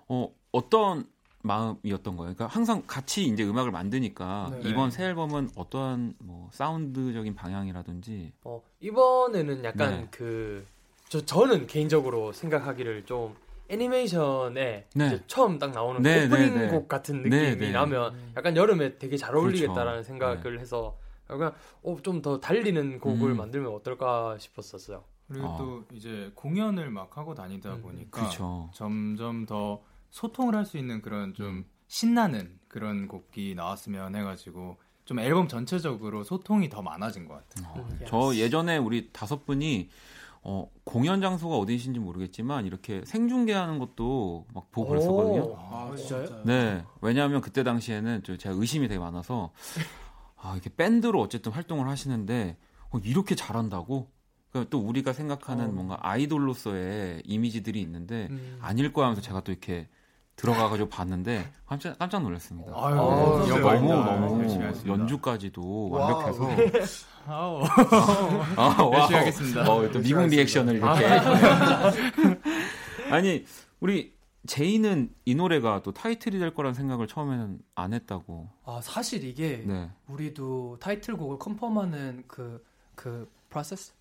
어 어떤 마음이었던 거예요. 그러니까 항상 같이 이제 음악을 만드니까 네. 이번 새 앨범은 어떠한 뭐 사운드적인 방향이라든지 어, 이번에는 약간 네. 그, 저, 저는 개인적으로 생각하기를 좀 애니메이션에 네. 이제 처음 딱 나오는 네, 오프닝 네, 네. 곡 같은 네, 느낌이 네. 나면 약간 여름에 되게 잘 어울리겠다라는 그렇죠. 생각을 해서 그냥 어, 좀 더 달리는 곡을 음. 만들면 어떨까 싶었었어요. 그리고 어. 또 이제 공연을 막 하고 다니다 음, 보니까 그렇죠. 점점 더 소통을 할 수 있는 그런 좀 신나는 그런 곡이 나왔으면 해가지고 좀 앨범 전체적으로 소통이 더 많아진 것 같아요. 음. 저 예전에 우리 다섯 분이 어, 공연 장소가 어디신지 모르겠지만 이렇게 생중계하는 것도 막 보고 그랬었거든요. 아, 진짜요? 네, 왜냐하면 그때 당시에는 저 제가 의심이 되게 많아서 아 이렇게 밴드로 어쨌든 활동을 하시는데 어, 이렇게 잘한다고? 그러니까 또 우리가 생각하는 뭔가 아이돌로서의 이미지들이 있는데 음. 아닐 거야 하면서 제가 또 이렇게 들어가가지고 봤는데 깜짝 깜짝 놀랐습니다. 아유, 어, 너무 영광입니다. 열심히 너무 하겠습니다. 연주까지도 와우. 완벽해서 아우. 아, 와우. 열심히 하겠습니다. 어, 또 미국 리액션을 이렇게. 아니, 우리 제이는 이 노래가 또 타이틀이 될 거란 생각을 처음에는 안 했다고. 아 사실 이게 네. 우리도 타이틀곡을 컨펌하는 그그 프로세스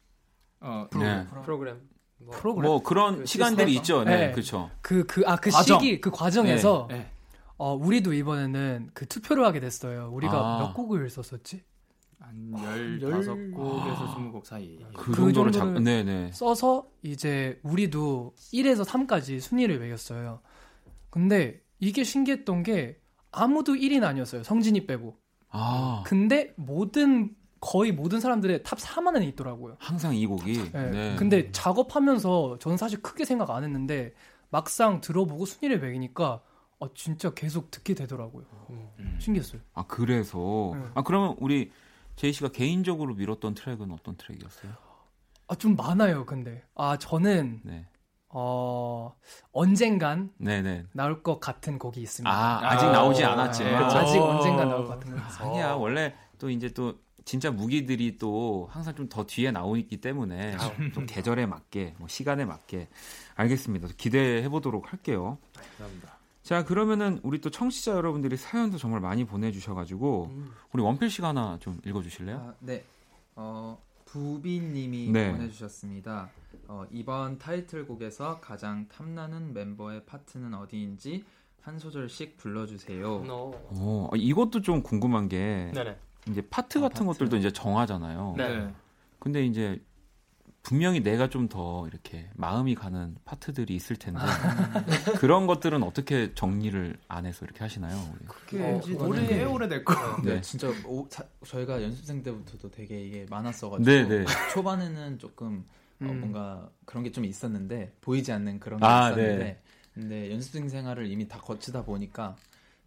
어, 네. 프로그램. 뭐, 프로그램 뭐 그런 그 시간들이? 있죠. 네, 네. 그렇죠. 그 그 아 그. 시기 그 과정에서 네. 어 우리도 이번에는 그 투표를 하게 됐어요. 우리가 아. 몇 곡을 썼었지? 한 15곡에서 20곡 사이. 그, 그 정도로 잡, 정도를- 네, 네. 써서 이제 우리도 1에서 3까지 순위를 매겼어요. 근데 이게 신기했던 게 아무도 1위는 아니었어요. 성진이 빼고. 아, 근데 모든 거의 모든 사람들의 top 4만 안에 있더라고요. 항상 이 곡이. 네. 네. 근데 작업하면서 저는 사실 크게 생각 안 했는데 막상 들어보고 순위를 매기니까 어, 진짜 계속 듣게 되더라고요. 음. 신기했어요. 아, 그래서. 네. 아, 그러면 우리 제이 씨가 개인적으로 밀었던 트랙은 어떤 트랙이었어요? 아, 좀 많아요, 근데. 아, 저는, 네. 어, 언젠간 네, 네. 나올 것 같은 곡이 있습니다. 아, 아직 아, 나오지 어, 않았지만. 네. 아직 어. 언젠간 나올 것 같은 곡이 있어요. 아니야 원래 또 이제 또 진짜 무기들이 또 항상 좀 더 뒤에 나오기 때문에 또 계절에 맞게 뭐 시간에 맞게 알겠습니다 기대해 보도록 할게요 감사합니다. 자 그러면은 우리 또 청취자 여러분들이 사연도 정말 많이 보내주셔가지고 우리 원필 씨가 하나 좀 읽어주실래요? 아, 네. 어, 부비님이 네. 보내주셨습니다. 어, 이번 타이틀곡에서 가장 탐나는 멤버의 파트는 어디인지 한 소절씩 불러주세요. 너. 어, 이것도 좀 궁금한 게 네네. 이제 파트 아, 같은 파트. 것들도 이제 정하잖아요. 네. 근데 이제 분명히 내가 좀 더 이렇게 마음이 가는 파트들이 있을 텐데 그런 것들은 어떻게 정리를 안 해서 이렇게 하시나요? 우리? 그게 어, 노래 꽤 오래 될 거. 네, 네. 진짜 오, 자- 저희가 연습생 때부터도 되게 이게 많았어가지고 네, 네. 초반에는 조금 어, 음. 뭔가 그런 게 좀 있었는데 보이지 않는 그런 게 아, 있었는데 네. 근데 연습생 생활을 이미 다 거치다 보니까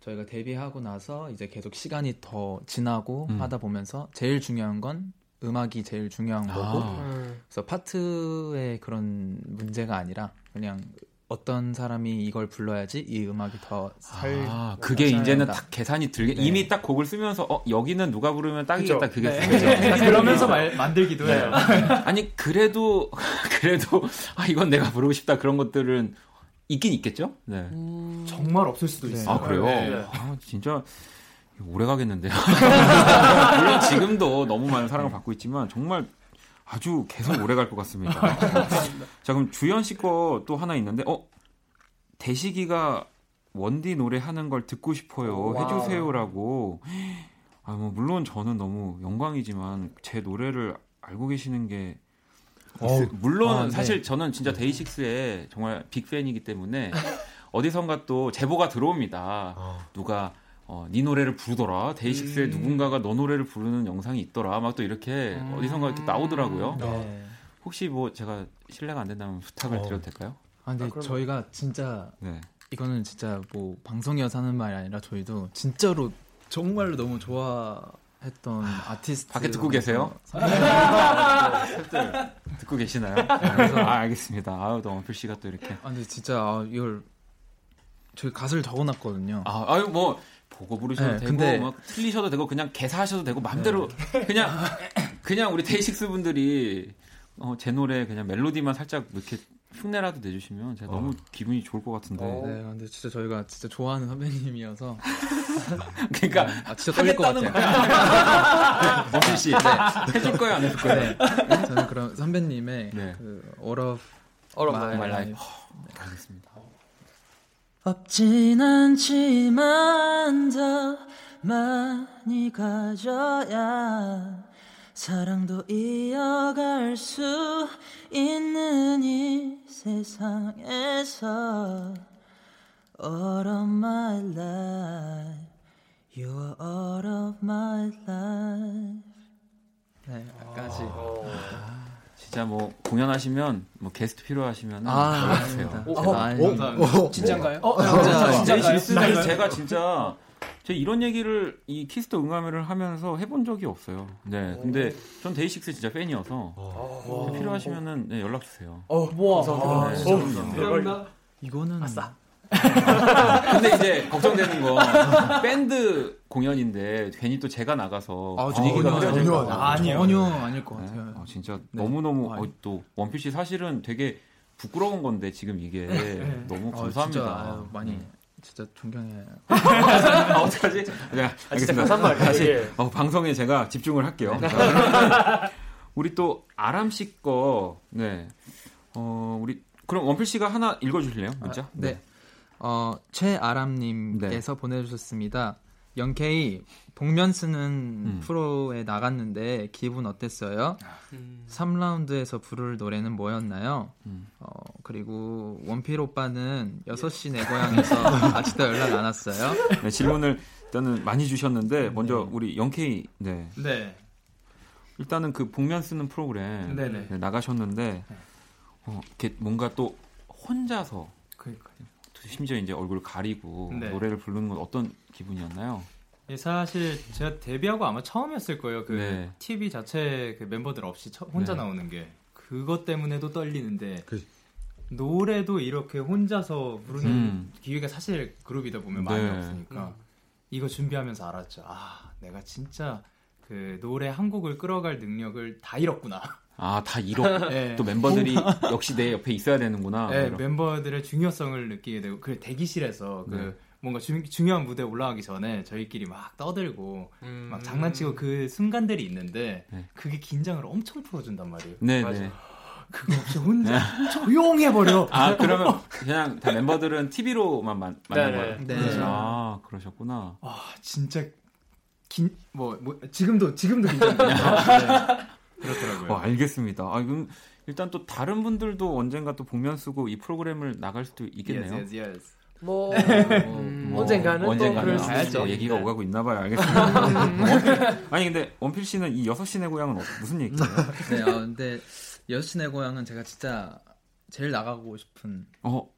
저희가 데뷔하고 나서 이제 계속 시간이 더 지나고 음. 하다 보면서 제일 중요한 건 음악이 제일 중요한 거고 아. 음. 그래서 파트의 그런 문제가 아니라 그냥 어떤 사람이 이걸 불러야지 이 음악이 더살 아, 그게 이제는. 딱 계산이 들게 네. 이미 딱 곡을 쓰면서 어 여기는 누가 부르면 딱이겠다. 그게 네. 쓰죠. 그러면서 말, 만들기도 네. 해요. 아니 그래도 그래도 아 이건 내가 부르고 싶다 그런 것들은 있긴 있겠죠. 네. 정말 없을 수도 네. 있어요. 아 그래요? 네. 아 진짜 오래 가겠는데요. 물론 지금도 너무 많은 사랑을 받고 있지만 정말 아주 계속 오래 갈 것 같습니다. 자 그럼 주현 씨 거 또 하나 있는데 어 대식이가 원디 노래 하는 걸 듣고 싶어요 오. 해주세요라고. 아 뭐 물론 저는 너무 영광이지만 제 노래를 알고 계시는 게 어우, 물론 아, 네. 사실 저는 진짜 데이식스의 정말 빅팬이기 때문에 어디선가 또 제보가 들어옵니다. 누가 어, 네 노래를 부르더라. 데이식스의 음. 누군가가 너 노래를 부르는 영상이 있더라. 막 또 이렇게 음. 어디선가 이렇게 나오더라고요. 네. 혹시 뭐 제가 신뢰가 안 된다면 부탁을 어. 드려도 될까요? 아, 근데 아, 그럼- 저희가 진짜 네. 이거는 진짜 뭐 방송이어서 하는 말이 아니라 저희도 진짜로 정말로 너무 좋아 했던 아티스트 밖에 듣고 계세요? 팬들 듣고 계시나요? 아, 알겠습니다. 아유, 또 원필 씨가 또 이렇게. 아 근데 진짜 아, 이걸 저희 가사를 적어놨거든요. 아, 아유, 뭐, 보고 부르셔도 네, 되고, 근데- 뭐, 틀리셔도 되고, 그냥 개사하셔도 되고, 맘대로, 그냥, 그냥 우리 데이식스 분들이, 어, 제 노래 그냥 멜로디만 살짝 이렇게 흉내라도 내주시면 제가 너무 기분이 좋을 것 같은데. 네, 근데 진짜 저희가 진짜 좋아하는 선배님이어서 그러니까, 아 진짜 떨릴 것 하겠다는 같아요. 원필 씨, 해줄 거예요, 안 해줄 거예요? 네, 저는 그런 선배님의 네. 그 All of All of My My Life. Life. 알겠습니다. 없진 않지만 더 많이 가져야 사랑도 이어갈 수 있는 이 세상에서 All of my life You are all of my life 네, 여기까지 진짜 뭐, 공연하시면, 뭐, 게스트 필요하시면, 아. 아닙니다. 제가- 아, 아닙니다. 진짜인가요? 어, 진짜, 진짜 진짜인가요? 실수는 제가 진짜 제가 이런 얘기를 이 키스 더 음감회를 하면서 해본 적이 없어요. 네, 근데 전 데이식스 진짜 팬이어서 필요하시면은 네, 연락 주세요. 어, 네, 그럼요. 이거는 근데 이제 걱정되는 건 밴드 공연인데 괜히 또 제가 나가서 아, 분위기가 전혀 흐려질까 아니요. 봐. 아니요. 전혀 아닐 것 네, 같아요. 어, 진짜 네. 너무 너무 아니. 또 원필 씨 사실은 되게 부끄러운 건데 지금 이게 너무 아, 감사합니다. 진짜 아유, 많이 음. 진짜 존경해요. 아, 어떡하지? 네, 아, 진짜 알겠습니다. 가사말이에요, 다시. 어, 방송에 제가 집중을 할게요. 우리 또 아람 씨 거, 네, 어, 우리 그럼 원필 씨가 하나 읽어주실래요? 문자? 아, 네. 어, 최아람님께서 네. 보내주셨습니다. 영케이 복면 쓰는 음. 프로에 나갔는데 기분 어땠어요? 3라운드에서 부를 노래는 뭐였나요? 음. 어, 그리고 원필 오빠는 6시 내 고향에서 아직도 연락 안 왔어요? 네, 질문을 일단은 많이 주셨는데 먼저 우리 영케이, 네, 네. 일단은 그 복면 쓰는 프로그램 네네. 네, 나가셨는데 어, 이렇게 뭔가 또 혼자서 그러니까. 심지어 이제 얼굴 가리고 네. 노래를 부르는 건 어떤 기분이었나요? 예, 사실 제가 데뷔하고 아마 처음이었을 거예요. 그 네. TV 자체 그 멤버들 없이 처- 혼자 네. 나오는 게 그것 때문에도 떨리는데 그- 노래도 이렇게 혼자서 부르는 음. 기회가 사실 그룹이다 보면 많이 네. 없으니까 이거 준비하면서 알았죠. 아, 내가 진짜 그 노래 한 곡을 끌어갈 능력을 다 잃었구나. 아, 다 이렇게 네. 또 멤버들이 역시 내 옆에 있어야 되는구나. 네, 이런. 멤버들의 중요성을 느끼게 되고 그 대기실에서 그 네. 뭔가 중, 중요한 무대 에 올라가기 전에 저희끼리 막 떠들고 음. 막 장난치고 그 순간들이 있는데 네. 그게 긴장을 엄청 풀어준단 말이에요. 네, 맞아. 네. 그거 없이 혼자 조용해버려. 아, 그러면 그냥 다 멤버들은 TV로만 만, 만난 네, 거예요? 네. 네. 아, 그러셨구나. 아 진짜 긴뭐 뭐 지금도 지금도 긴장돼요. 네. 그렇더라고요. 어, 알겠습니다. 아, 그럼 일단 또 다른 분들도 언젠가 또 복면 쓰고 이 프로그램을 나갈 수도 있겠네요. Yes, yes, yes. 뭐 뭐, 언젠가는 또 언젠가는 그럴 수도 알죠. 있죠. 얘기가 네. 오가고 있나 봐요. 알겠습니다. 아니 근데 원필 씨는 이 여섯 시내 고향은 어- 무슨 얘기예요? 네, 어, 근데 여신의 고향은 제가 진짜 제일 나가고 싶은 어,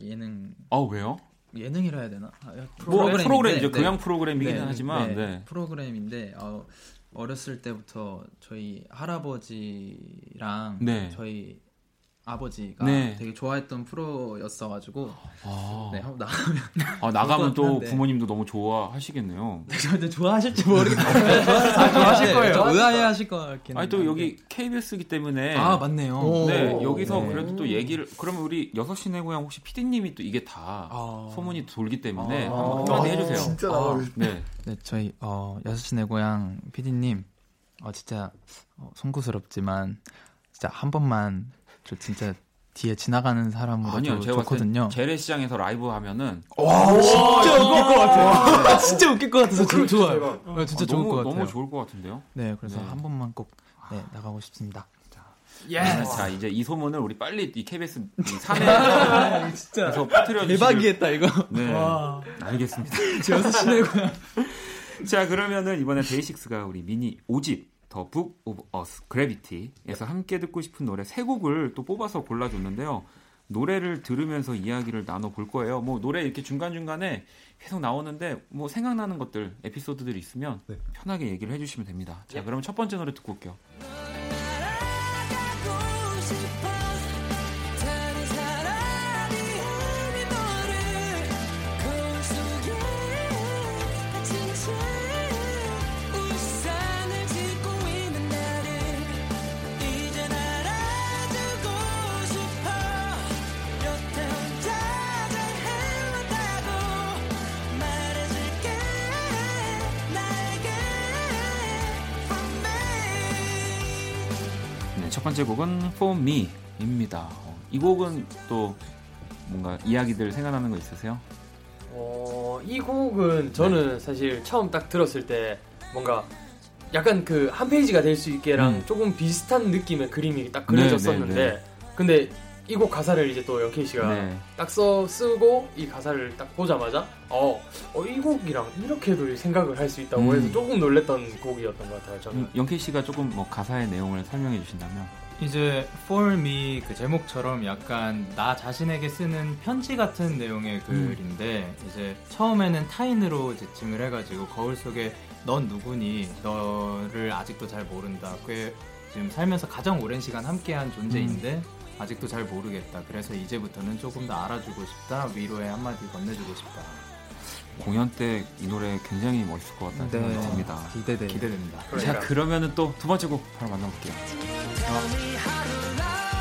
예능 아 왜요? 예능이라 해야 되나? 아, 뭐 프로그램인데, 프로그램 이제 네. 교양 프로그램이긴 네, 하지만 네, 네. 프로그램인데 어, 어렸을 때부터 저희 할아버지랑 네. 저희 아버지가 네. 되게 좋아했던 프로였어가지고 아, 네, 한번 나가면 아, 나가면 또 한데. 부모님도 너무 좋아하시겠네요. 근데 좋아하실지 모르겠어요. 좋아하실 거예요. 의아해 하실 것 같긴 아니 또. 여기 KBS기 때문에 아 맞네요. 네, 오. 여기서 네. 그래도 또 얘기를 그러면 우리 여섯 시내 고향 혹시 PD님이 또 이게 다 아. 소문이 돌기 때문에 아. 한번 한마디 해주세요. 진짜 아. 나가고 싶 네. 네, 저희 어 여섯 시내 고향 PD님 어 진짜 어, 송구스럽지만 진짜 한 번만 저 진짜 뒤에 지나가는 사람으로 아니요, 저 제가 좋거든요. 땐 재래시장에서 라이브 하면은 진짜 웃길 것 같아요. 진짜 웃길 것 같아서 저 좋아요. 어, 진짜 아, 좋을 너무, 것 같아요. 너무 좋을 것 같은데요. 네, 그래서 네. 한 번만 꼭 네, 나가고 싶습니다. 네, 자 이제 이 소문을 우리 빨리 이 KBS 이 사내에서 진짜 퍼뜨려 대박이겠다 이거. 네, 알겠습니다. 여섯 시 내 고향. 자 그러면은 이번에 데이식스가 우리 미니 5집 The Book of Us Gravity에서 함께 듣고 싶은 노래 세 곡을 또 뽑아서 골라줬는데요. 노래를 들으면서 이야기를 나눠 볼 거예요. 뭐 노래 이렇게 중간 중간에 계속 나오는데 뭐 생각나는 것들 에피소드들이 있으면 네. 편하게 얘기를 해주시면 됩니다. 자, 예. 그럼 첫 번째 노래 듣고 올게요. 첫 번째 곡은 For Me입니다. 어, 이 곡은 또 뭔가 이야기들 생각나는 거 있으세요? 어, 이 곡은 저는 사실 처음 딱 들었을 때 뭔가 약간 그 한 페이지가 될 수 있게랑 음. 조금 비슷한 느낌의 그림이 딱 네, 그려졌었는데 네, 네. 근데 이 곡 가사를 이제 또 영케이 씨가 네. 딱 써 쓰고 이 가사를 딱 보자마자 어, 어, 이 곡이랑 이렇게도 생각을 할 수 있다고 음. 해서 조금 놀랬던 곡이었던 것 같아요. 저는. 음, 영케이 씨가 조금 뭐 가사의 내용을 설명해 주신다면 이제 For Me 그 제목처럼 약간 나 자신에게 쓰는 편지 같은 내용의 음. 글인데 이제 처음에는 타인으로 지칭을 해가지고 거울 속에 넌 누구니 너를 아직도 잘 모른다 꽤 지금 살면서 가장 오랜 시간 함께한 존재인데 음. 아직도 잘 모르겠다 그래서 이제부터는 조금 더 알아주고 싶다 위로의 한마디 건네주고 싶다 공연 때 이 노래 굉장히 멋있을 것 같다는 네. 생각이 듭니다. 기대돼. 기대됩니다 자 그러니까. 그러면은 또 두 번째 곡 바로 만나볼게요. Tell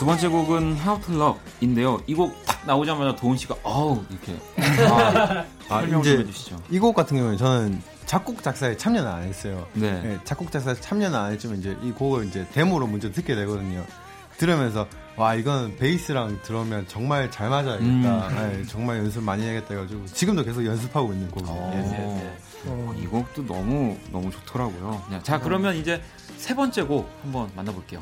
두 번째 곡은 How to Love인데요. 이 곡 딱 나오자마자 도훈 씨가 어우 이렇게 아, 설명 이제 좀 해주시죠. 이 곡 같은 경우는 저는 작곡 작사에 참여는 안 했어요. 네. 네, 작곡 작사에 참여는 안 했지만 이제 이 곡을 이제 데모로 먼저 듣게 되거든요. 들으면서 와 이건 베이스랑 들으면 정말 잘 맞아야겠다. 음. 네, 정말 연습 많이 해야겠다 해가지고 지금도 계속 연습하고 있는 곡이에요. 어, 어, 이 곡도 너무 너무 좋더라고요. 네, 자 그러면 이제 세 번째 곡 한번 만나볼게요.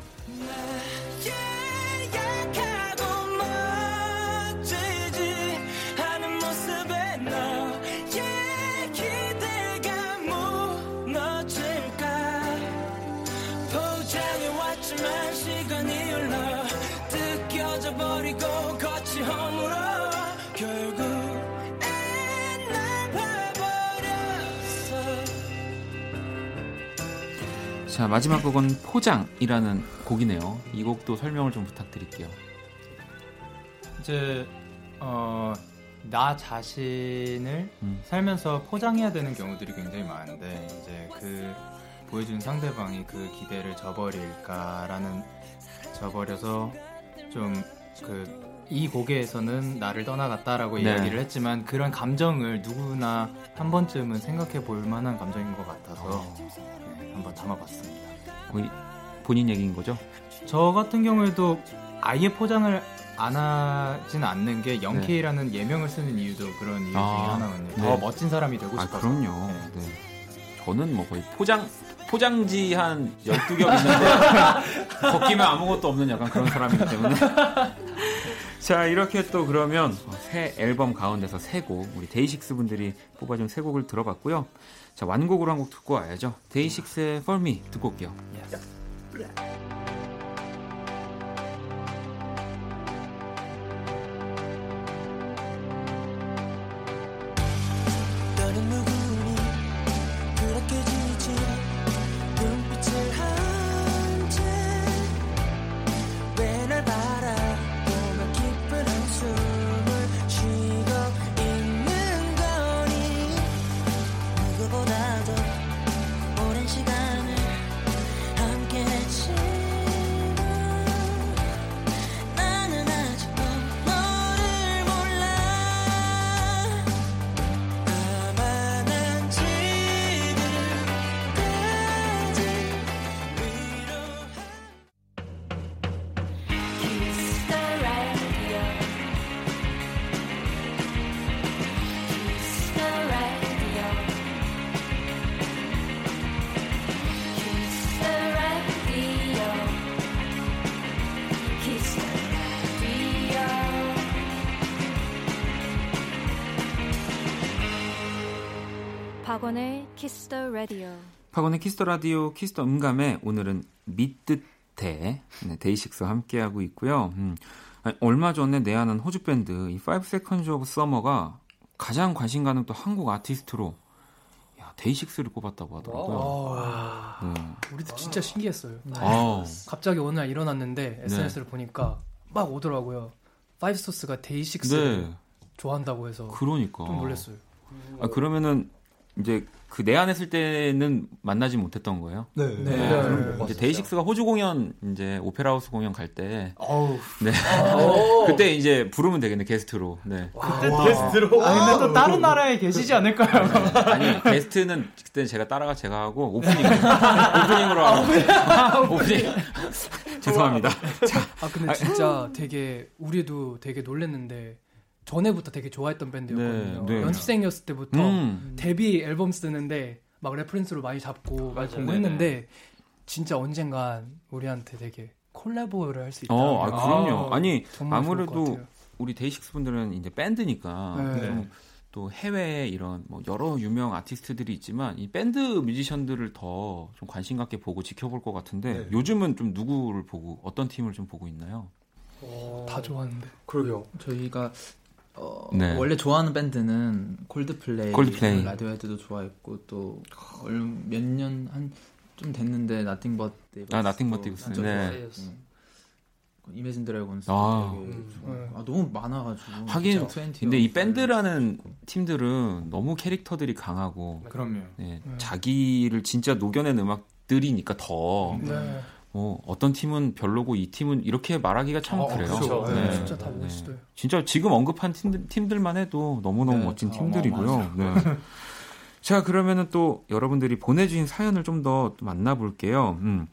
자 마지막 곡은 포장이라는 곡이네요. 이 곡도 설명을 좀 부탁드릴게요. 이제 어, 나 자신을 음. 살면서 포장해야 되는 경우들이 굉장히 많은데 이제 그 보여준 상대방이 그 기대를 저버릴까라는 저버려서 좀그 이 곡에서는 나를 떠나갔다라고 네. 이야기를 했지만 그런 감정을 누구나 한 번쯤은 생각해 볼 만한 감정인 것 같아서 어, 네, 한번 담아봤습니다. 거의 본인 얘기인 거죠? 저 같은 경우에도 아예 포장을 안 하진 않는 게 영케이라는 예명을 쓰는 이유도 그런 이유 중에 네. 아, 하나거든요. 네. 더 멋진 사람이 되고 아 싶어서. 그럼요. 네. 네. 저는 뭐 거의 포장 포장지 한 12겹 있는데 벗기면 아무것도 없는 약간 그런 사람이기 때문에 자 이렇게 또 그러면 새 앨범 가운데서 세 곡 우리 데이식스 분들이 뽑아준 세 곡을 들어봤고요 자 완곡으로 한 곡 듣고 와야죠. 데이식스의 For Me 듣고 올게요. 너 키스 더 라디오. 박원의 키스 더 라디오 키스 더 음감회 오늘은 믿듣데 네, 데이식스와 함께하고 있고요. 음, 아니, 얼마 전에 내한한 호주 밴드 이 Five Seconds of Summer가 가장 관심 가는 또 한국 아티스트로 야, 데이식스를 뽑았다고 하더라고요. 아, 네. 우리도 진짜 신기했어요. 아우. 갑자기 어느 날 일어났는데 SNS를 보니까 막 오더라고요. 파이브 소스가 데이식스 네. 좋아한다고 해서 그러니까. 좀 놀랐어요. 아, 그러면은 이제 그 내한했을 때는 만나지 못했던 거예요? 네. 네. 네. 네. 이제 데이식스가 호주 공연 이제 오페라하우스 공연 갈때 어우. 네. 오. 그때 이제 부르면 되겠네 게스트로. 네. 그때 게스트로. 아 근데 또 다른 나라에 계시지 않을까요? 아니 게스트는 그때 제가 따라가 제가 하고 오프닝 오프닝으로 하고 오프닝 죄송합니다. 자, 아 근데 진짜 되게 우리도 되게 놀랬는데 전에부터 되게 좋아했던 밴드였거든요. 네, 네. 연습생이었을 때부터 음. 데뷔 앨범 쓰는데 막 reference로 많이 잡고 막 맞아요. 공부했는데 진짜 언젠간 우리한테 되게 콜라보를 할 수 있다. 어, 아, 그럼요. 아니 좋을 것 아무래도. 우리 데이식스 분들은 이제 밴드니까 네. 좀 또 해외에 이런 뭐 여러 유명 아티스트들이 있지만 이 밴드 뮤지션들을 더 좀 관심 갖게 보고 지켜볼 것 같은데 네. 요즘은 좀 누구를 보고 어떤 팀을 좀 보고 있나요? 다 좋아하는데. 그러게요. 저희가 어, 네. 원래 좋아하는 밴드는 콜드플레이, 콜드플레이. 라디오헤드도 좋아했고 또 몇 년 한 좀 됐는데 Nothing But 아, Nothing But Thieves. 진짜 네. 이매진 드래곤스 아. 되게 음. 좋아했고. 아, 너무 많아가지고 하긴 진짜 20 근데 이 밴드라는 팀들은 너무 캐릭터들이 강하고 그럼요. 네, 음. 자기를 진짜 녹여낸 음악들이니까 더 네. 뭐 어떤 팀은 별로고 이 팀은 이렇게 말하기가 참 어, 그래요. 그렇죠. 네, 네. 진짜 다 네. 멋있어요. 진짜 지금 언급한 팀들, 팀들만 해도 너무너무 네, 멋진 다 팀들이고요. 네. 자, 그러면은 또 여러분들이 보내주신 사연을 좀 더 만나볼게요. 음.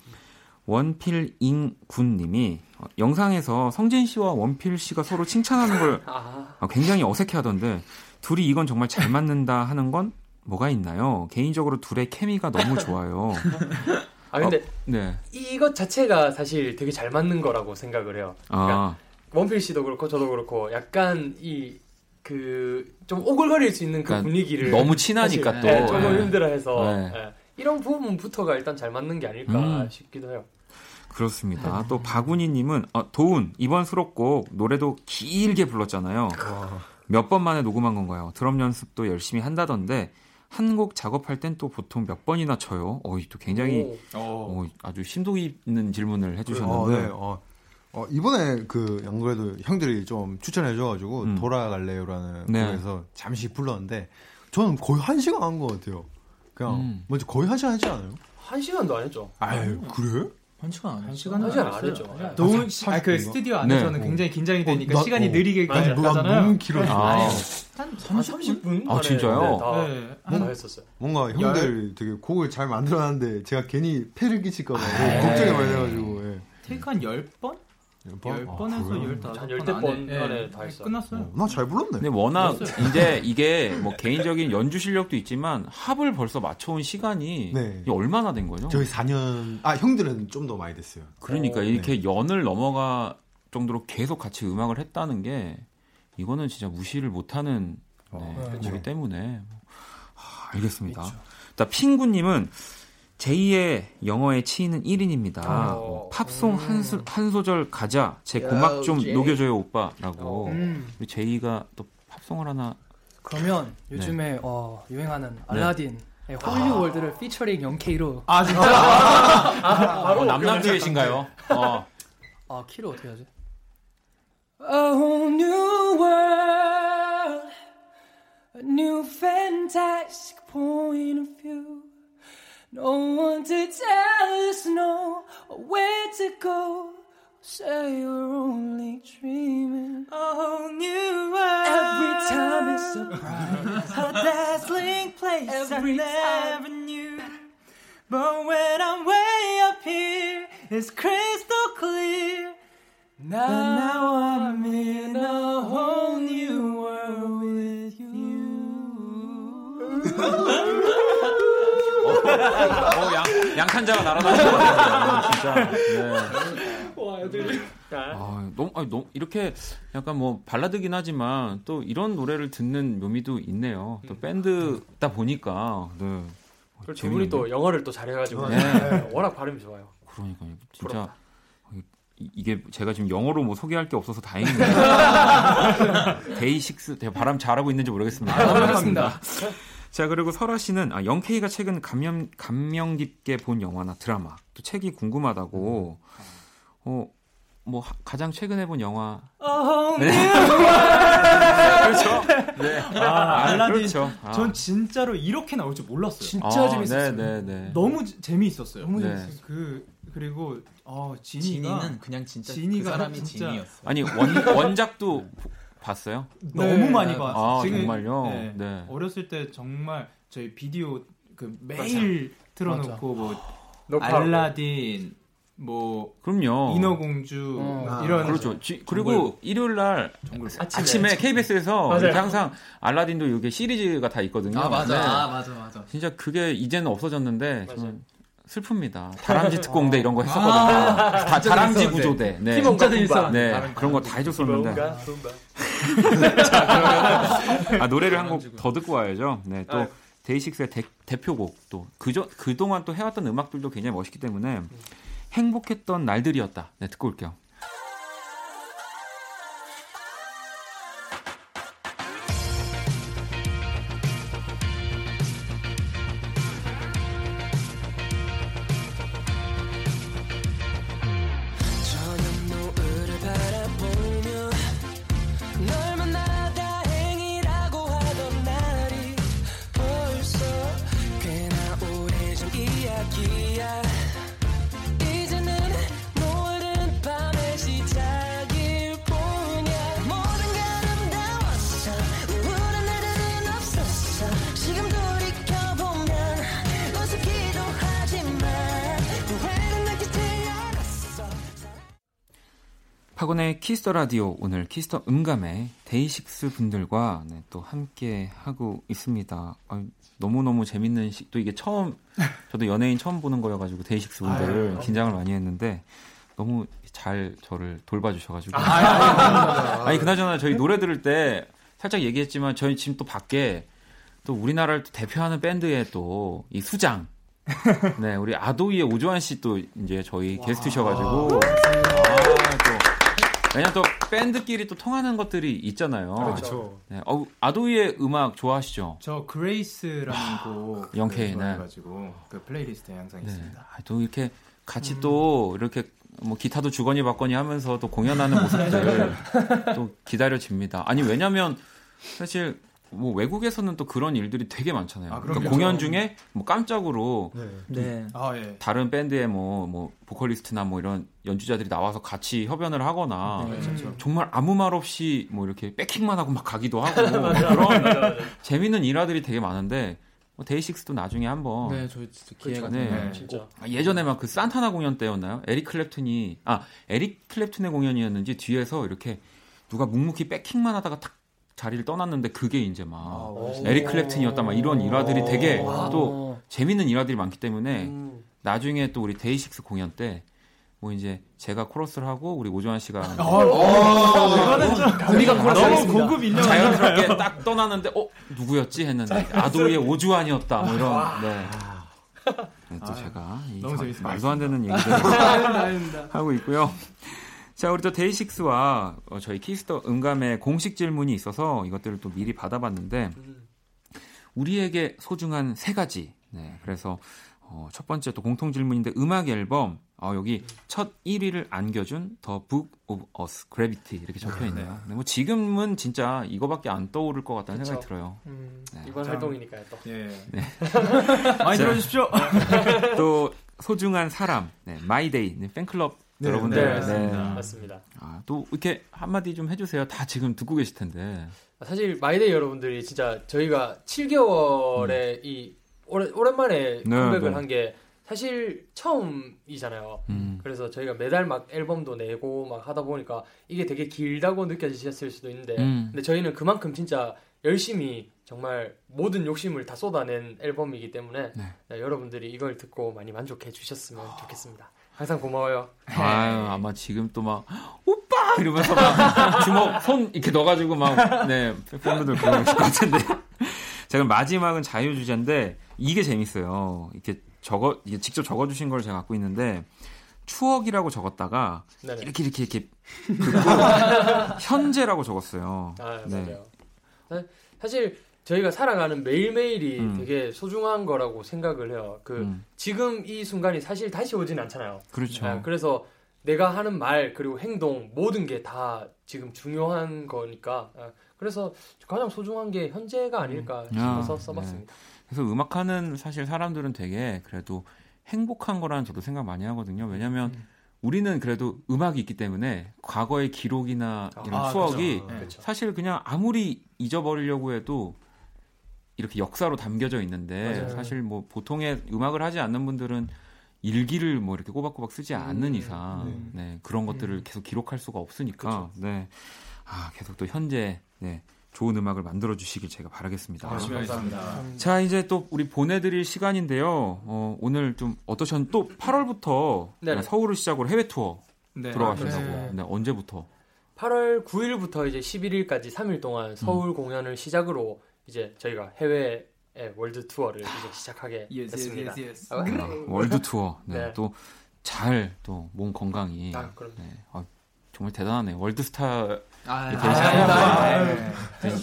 원필잉 군님이 어, 영상에서 성진 씨와 원필 씨가 서로 칭찬하는 걸 아, 아, 굉장히 어색해 하던데 둘이 이건 정말 잘 맞는다 하는 건 뭐가 있나요? 개인적으로 둘의 케미가 너무 좋아요. 아 근데 네. 이것 자체가 사실 되게 잘 맞는 거라고 생각을 해요. 그러니까 아, 원필 씨도 그렇고 저도 그렇고 약간 이 그 좀 오글거릴 수 있는 그 그러니까 분위기를 너무 친하니까 사실, 또. 네, 조금 네. 힘들어해서 네. 예. 이런 부분부터가 일단 잘 맞는 게 아닐까 음. 싶기도 해요. 그렇습니다. 또 박운희님은 어, 도운 이번 수록곡 노래도 길게 불렀잖아요. 몇 번 만에 녹음한 건가요? 드럼 연습도 열심히 한다던데 한 곡 작업할 땐 또 보통 몇 번이나 쳐요? 어이 또 굉장히 오. 어, 아주 심도 있는 질문을 어, 해주셨는데 네. 어, 어, 이번에 그, 안 그래도 형들이 좀 추천해줘가지고, 음. 돌아갈래요라는 네. 곡에서 잠시 불렀는데, 저는 거의 한 시간 한 것 같아요. 그냥, 음. 먼저 거의 한 시간 하지 않아요? 한 시간도 안 했죠. 아유, 그래? 한 시간 안. 시간 했죠. 네. 너무 아, 시- 아, 그 40분인가? 스튜디오 안에서는 네. 굉장히 긴장이 되니까 나- 시간이 어. 느리게. 뭐가 가잖아요. 너무 길어져. 아. 한 30분? 아, 진짜요? 네, 다, 네. 다 했었어요. 뭔가 형들 되게 곡을 잘 만들어놨는데, 제가 괜히 패를 끼칠까봐 걱정이 많이 돼가지고, 예. 테이크 한 10번? 번? 10번 에서 그래요? 15번 한 열댓 번 안에 다 했어요. 끝났어요. 어, 나잘 불렀네. 근데 워낙 이제 이게 뭐 개인적인 연주 실력도 있지만 합을 벌써 맞춰온 시간이 네. 얼마나 된 거죠? 저희 4년, 아, 형들은 좀 더 많이 됐어요. 그러니까 어, 이렇게 연을 넘어가 정도로 계속 같이 음악을 했다는 게 이거는 진짜 무시를 못하는 네, 어, 거기 그렇죠. 때문에 하, 알겠습니다. 자 핑구님은 제2의 영어에 치이는 1인입니다. 어. 팝송 한, 수- 한 소절 가자. 제 고막 좀 제이. 녹여줘요 오빠라고. 어. 음. 우리 제이가 또 팝송을 하나 그러면 네. 요즘에 어, 유행하는 알라딘 의 홀리 월드를 피처링 0K로 아 진짜? 어, 남남주의신가요? 어. 아 키를 어떻게 하지? A whole new world, a new fantastic point of view. No one to tell us no or where to go. Say you're only dreaming. A whole new world. Every time it's a surprise. A dazzling place Every I never knew. But when I'm way up here, it's crystal clear. Now, now I'm in a whole new world with you. 어, 양, 양탄자가 날아다니는 것 같아요. 진짜. 네. 와, 애들. 아, 너무, 아니, 너무 이렇게 약간 뭐 발라드긴 하지만 또 이런 노래를 듣는 묘미도 있네요. 또 밴드다 보니까 네. 그렇죠. 우리 또 영어를 또 잘해가지고 네. 네, 워낙 발음이 좋아요. 그러니까요. 진짜 부럽다. 이- 이게 제가 지금 영어로 뭐 소개할 게 없어서 다행이네요. 데이식스 제가 발음 잘하고 있는지 모르겠습니다. 아, 반갑습니다. 자 그리고 설아 씨는 아, 영케이가 최근 감명 감명 깊게 본 영화나 드라마 또 책이 궁금하다고 어 뭐 가장 최근에 본 영화 네. 그렇죠. 네. 아, 알라딘. 그렇죠. 아. 전 진짜로 이렇게 나올 줄 몰랐어요. 진짜 아, 재밌었어요. 네, 네, 네. 너무 지- 재미있었어요. 너무 네. 재밌었어요. 그 그리고 어 지니가 지니는 그냥 진짜 지니가 그 사람이 진짜 지니였어요. 아니 원 원작도 봤어요? 너무 많이 봤어요. 아 지금, 정말요? 네. 네. 어렸을 때 정말 저희 비디오 그 매일 틀어놓고 뭐 녹화하고. 알라딘 뭐 그럼요. 인어공주 어. 이런 그렇죠. 지- 그리고 일요일 날 정글볼. 아침에, KBS에서 항상 알라딘도 이게 시리즈가 다 있거든요. 아 맞아, 네. 아 맞아, 맞아. 진짜 그게 이제는 없어졌는데. 저는 슬픕니다. 다람쥐 특공대 이런 거 했었거든요. 다 진짜 다람쥐. 구조대. 네. 네, 다른 그런 거 다 해줬었는데. 분바, 분바. 아, 노래를 한 곡 더 듣고 와야죠. 네, 또 아유. 데이식스의 대, 대표곡 또 그저 그동안 또 해왔던 음악들도 굉장히 멋있기 때문에 행복했던 날들이었다. 네, 듣고 올게요. 키스 더 라디오 오늘 키스 더 음감회 데이식스 분들과 네, 또 함께 하고 있습니다. 아, 너무 너무 재밌는 시, 또 이게 처음 저도 연예인 처음 보는 거여가지고 데이식스 분들 긴장을 많이 했는데 너무 잘 저를 돌봐주셔가지고. 아니 그나저나 저희 노래 들을 때 살짝 얘기했지만 저희 지금 또 밖에 또 우리나라를 또 대표하는 밴드의 또 이 수장. 네 우리 아도이의 오주환 씨 또 이제 저희 게스트셔가지고. 아, 또 왜냐 또 밴드끼리 또 통하는 것들이 있잖아요. 그렇죠. 네, 어, 아도이의 음악 좋아하시죠? 저 Grace라는 곡 영케이, 네. 좋아해가지고 그 playlist에 항상 네. 있습니다. 아, 또 이렇게 같이 또 이렇게 뭐 기타도 주거니 받거니 하면서 또 공연하는 모습들 또 기다려집니다. 아니 왜냐면 사실 뭐 외국에서는 또 그런 일들이 되게 많잖아요. 아, 그러니까. 공연 중에 뭐 깜짝으로 네. 아 예. 다른 밴드의 뭐, 뭐, 보컬리스트나 뭐 이런 연주자들이 나와서 같이 협연을 하거나 네. 그렇죠. 정말 아무 말 없이 뭐 이렇게 백킹만 하고 막 가기도 하고 뭐 그런 재밌는 일화들이 되게 많은데 뭐 데이식스도 나중에 한번 네, 저희 진짜 기회가 네. 되면 진짜. 아, 예전에 막 그 산타나 공연 때였나요? 에릭 클랩튼이 아 에릭 클랩튼의 공연이었는지 뒤에서 이렇게 누가 묵묵히 백킹만 하다가 탁 자리를 떠났는데 그게 이제 막 오. 에릭 클랩튼이었다 막 이런 일화들이 되게 와. 또 재밌는 일화들이 많기 때문에 음. 나중에 또 우리 데이식스 공연 때 뭐 이제 제가 코러스를 하고 우리 오주환 씨가 이제 우리가 코러스 너무. 고급 인력 자연스럽게 딱 떠나는데 어 누구였지 했는데 아도이의 오주환이었다 뭐 이런 네. 네, 또 제가 이 재밌습니다. 말도 안 되는 얘기들 하고 있고요. 자 우리 또 데이식스와 어, 저희 키스 더 음감회 공식 질문이 있어서 이것들을 또 미리 받아봤는데 우리에게 소중한 세 가지. 네, 그래서 어, 첫 번째 또 공통 질문인데 음악 앨범 어, 여기 첫 1위를 안겨준 The Book of Us, Gravity 이렇게 적혀 있네요. 네, 뭐 지금은 진짜 이거밖에 안 떠오를 것 같다는 그쵸. 생각이 들어요. 음, 네. 이번 자. 활동이니까요 또. 예. 네. 많이 자. 들어주십시오. 또 소중한 사람, 네, 마이데이 네, 팬클럽 네, 여러분들, 네, 맞습니다. 맞습니다. 아, 또 이렇게 한마디 좀 해주세요. 다 지금 듣고 계실 텐데. 사실 마이데이 여러분들이 진짜 저희가 7개월에 이 오래, 오랜만에 네, 컴백을 네. 한게 사실 처음이잖아요. 음. 그래서 저희가 매달 막 앨범도 내고 막 하다 보니까 이게 되게 길다고 느껴지셨을 수도 있는데 음. 근데 저희는 그만큼 진짜 열심히 정말 모든 욕심을 다 쏟아낸 앨범이기 때문에 네. 네, 여러분들이 이걸 듣고 많이 만족해 주셨으면 좋겠습니다. 항상 고마워요. 아유, 아마 지금 또 막, 오빠! 이러면서 막 주먹, 손 이렇게 넣어가지고 막, 네, 팬분들 그러고 계실 것 같은데. 자, 그럼 마지막은 자유주제인데, 이게 재밌어요. 이렇게 적어, 이게 직접 적어주신 걸 제가 갖고 있는데, 추억이라고 적었다가, 네네. 이렇게, 이렇게, 이렇게, 현재라고 적었어요. 아, 네. 맞아요. 사- 사실 저희가 살아가는 매일매일이 음. 되게 소중한 거라고 생각을 해요. 그 음. 지금 이 순간이 사실 다시 오진 않잖아요. 그렇죠. 네, 그래서 내가 하는 말 그리고 행동 모든 게 다 지금 중요한 거니까 아, 그래서 가장 소중한 게 현재가 아닐까 싶어서 아, 써봤습니다. 그래서 음악하는 사실 사람들은 되게 그래도 행복한 거라는 저도 생각 많이 하거든요. 왜냐면 우리는 그래도 음악이 있기 때문에 과거의 기록이나 이런 아, 추억이 그쵸. 네. 그쵸. 사실 그냥 아무리 잊어버리려고 해도 이렇게 역사로 담겨져 있는데 맞아요. 사실 뭐 보통의 음악을 하지 않는 분들은 일기를 뭐 이렇게 꼬박꼬박 쓰지 않는 이상 네, 그런 것들을 계속 기록할 수가 없으니까 네. 아, 계속 또 현재 네, 좋은 음악을 만들어 주시길 제가 바라겠습니다. 열심히 하겠습니다. 자, 이제 또 우리 보내 드릴 시간인데요. 어, 오늘 좀 어떠셨? 또 8월부터 네네. 서울을 시작으로 해외 투어 네. 들어가신다고. 네. 네, 언제부터? 8월 9일부터 이제 11일까지 3일 동안 음. 서울 공연을 시작으로 이제 저희가 해외 월드 투어를 이제 시작하게 Yes, yes, 됐습니다. yes, yes. 아, 아, 월드 투어. 네, 네. 또잘 또 몸 건강히. 아, 그럼 네, 아, 정말 대단하네요. 월드 스타 아, 이 아, 아, 네.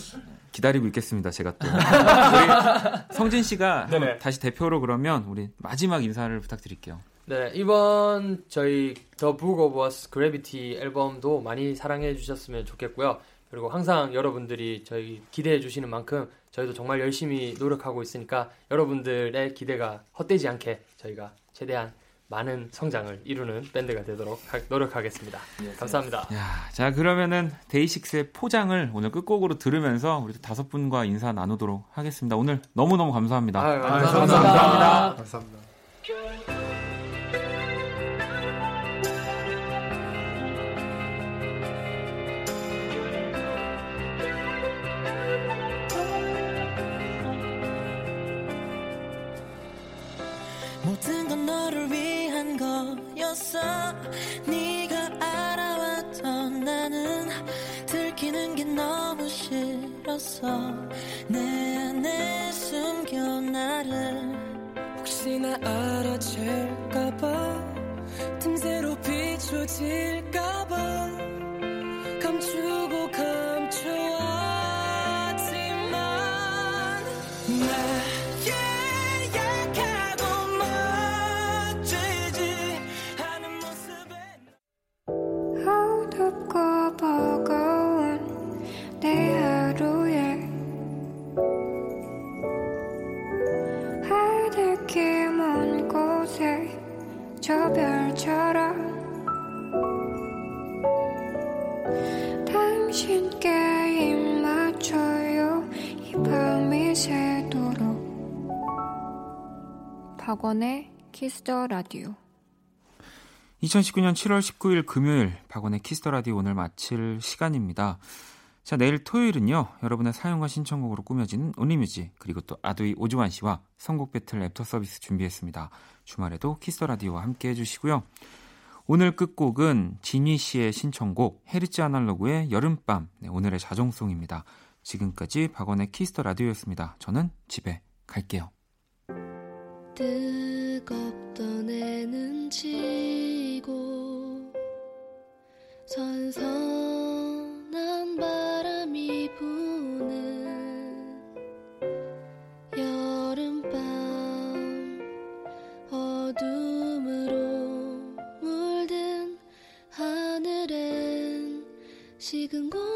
기다리고 있겠습니다. 제가 또 성진 씨가 네네. 다시 대표로 그러면 우리 마지막 인사를 부탁드릴게요. 네, 이번 저희 The Book of Us Gravity 앨범도 많이 사랑해 주셨으면 좋겠고요. 그리고 항상 여러분들이 저희 기대해 주시는 만큼 저희도 정말 열심히 노력하고 있으니까 여러분들의 기대가 헛되지 않게 저희가 최대한 많은 성장을 이루는 밴드가 되도록 하- 노력하겠습니다. 감사합니다. 야, 자 그러면은 데이식스의 포장을 오늘 끝곡으로 들으면서 우리 또 다섯 분과 인사 나누도록 하겠습니다. 오늘 너무 너무 감사합니다. 아유, 감사합니다. 감사합니다. 모든 네가 알아왔던 나는 들키는 게 너무 싫었어 내 안에 숨겨 나를. 혹시나 알아챌까봐 틈새로 비춰질까 Kiss the 라디오 2019년 7월 19일 금요일 박원의 Kiss the 라디오 오늘 마칠 시간입니다. 자, 내일 토요일은요. 여러분의 사연과 신청곡으로 꾸며지는 Only Music 그리고 또 아도이 오주환 씨와 선곡 배틀 랩터 서비스 준비했습니다. 주말에도 Kiss the 라디오와 함께 해 주시고요. 오늘 끝곡은 지니 씨의 신청곡 헤르쯔 아날로그의 여름밤 네, 오늘의 자정송입니다. 지금까지 박원의 Kiss the 라디오였습니다. 저는 집에 갈게요. 뜨겁던 애는 지고 선선한 바람이 부는 여름밤 어둠으로 물든 하늘엔 식은 있어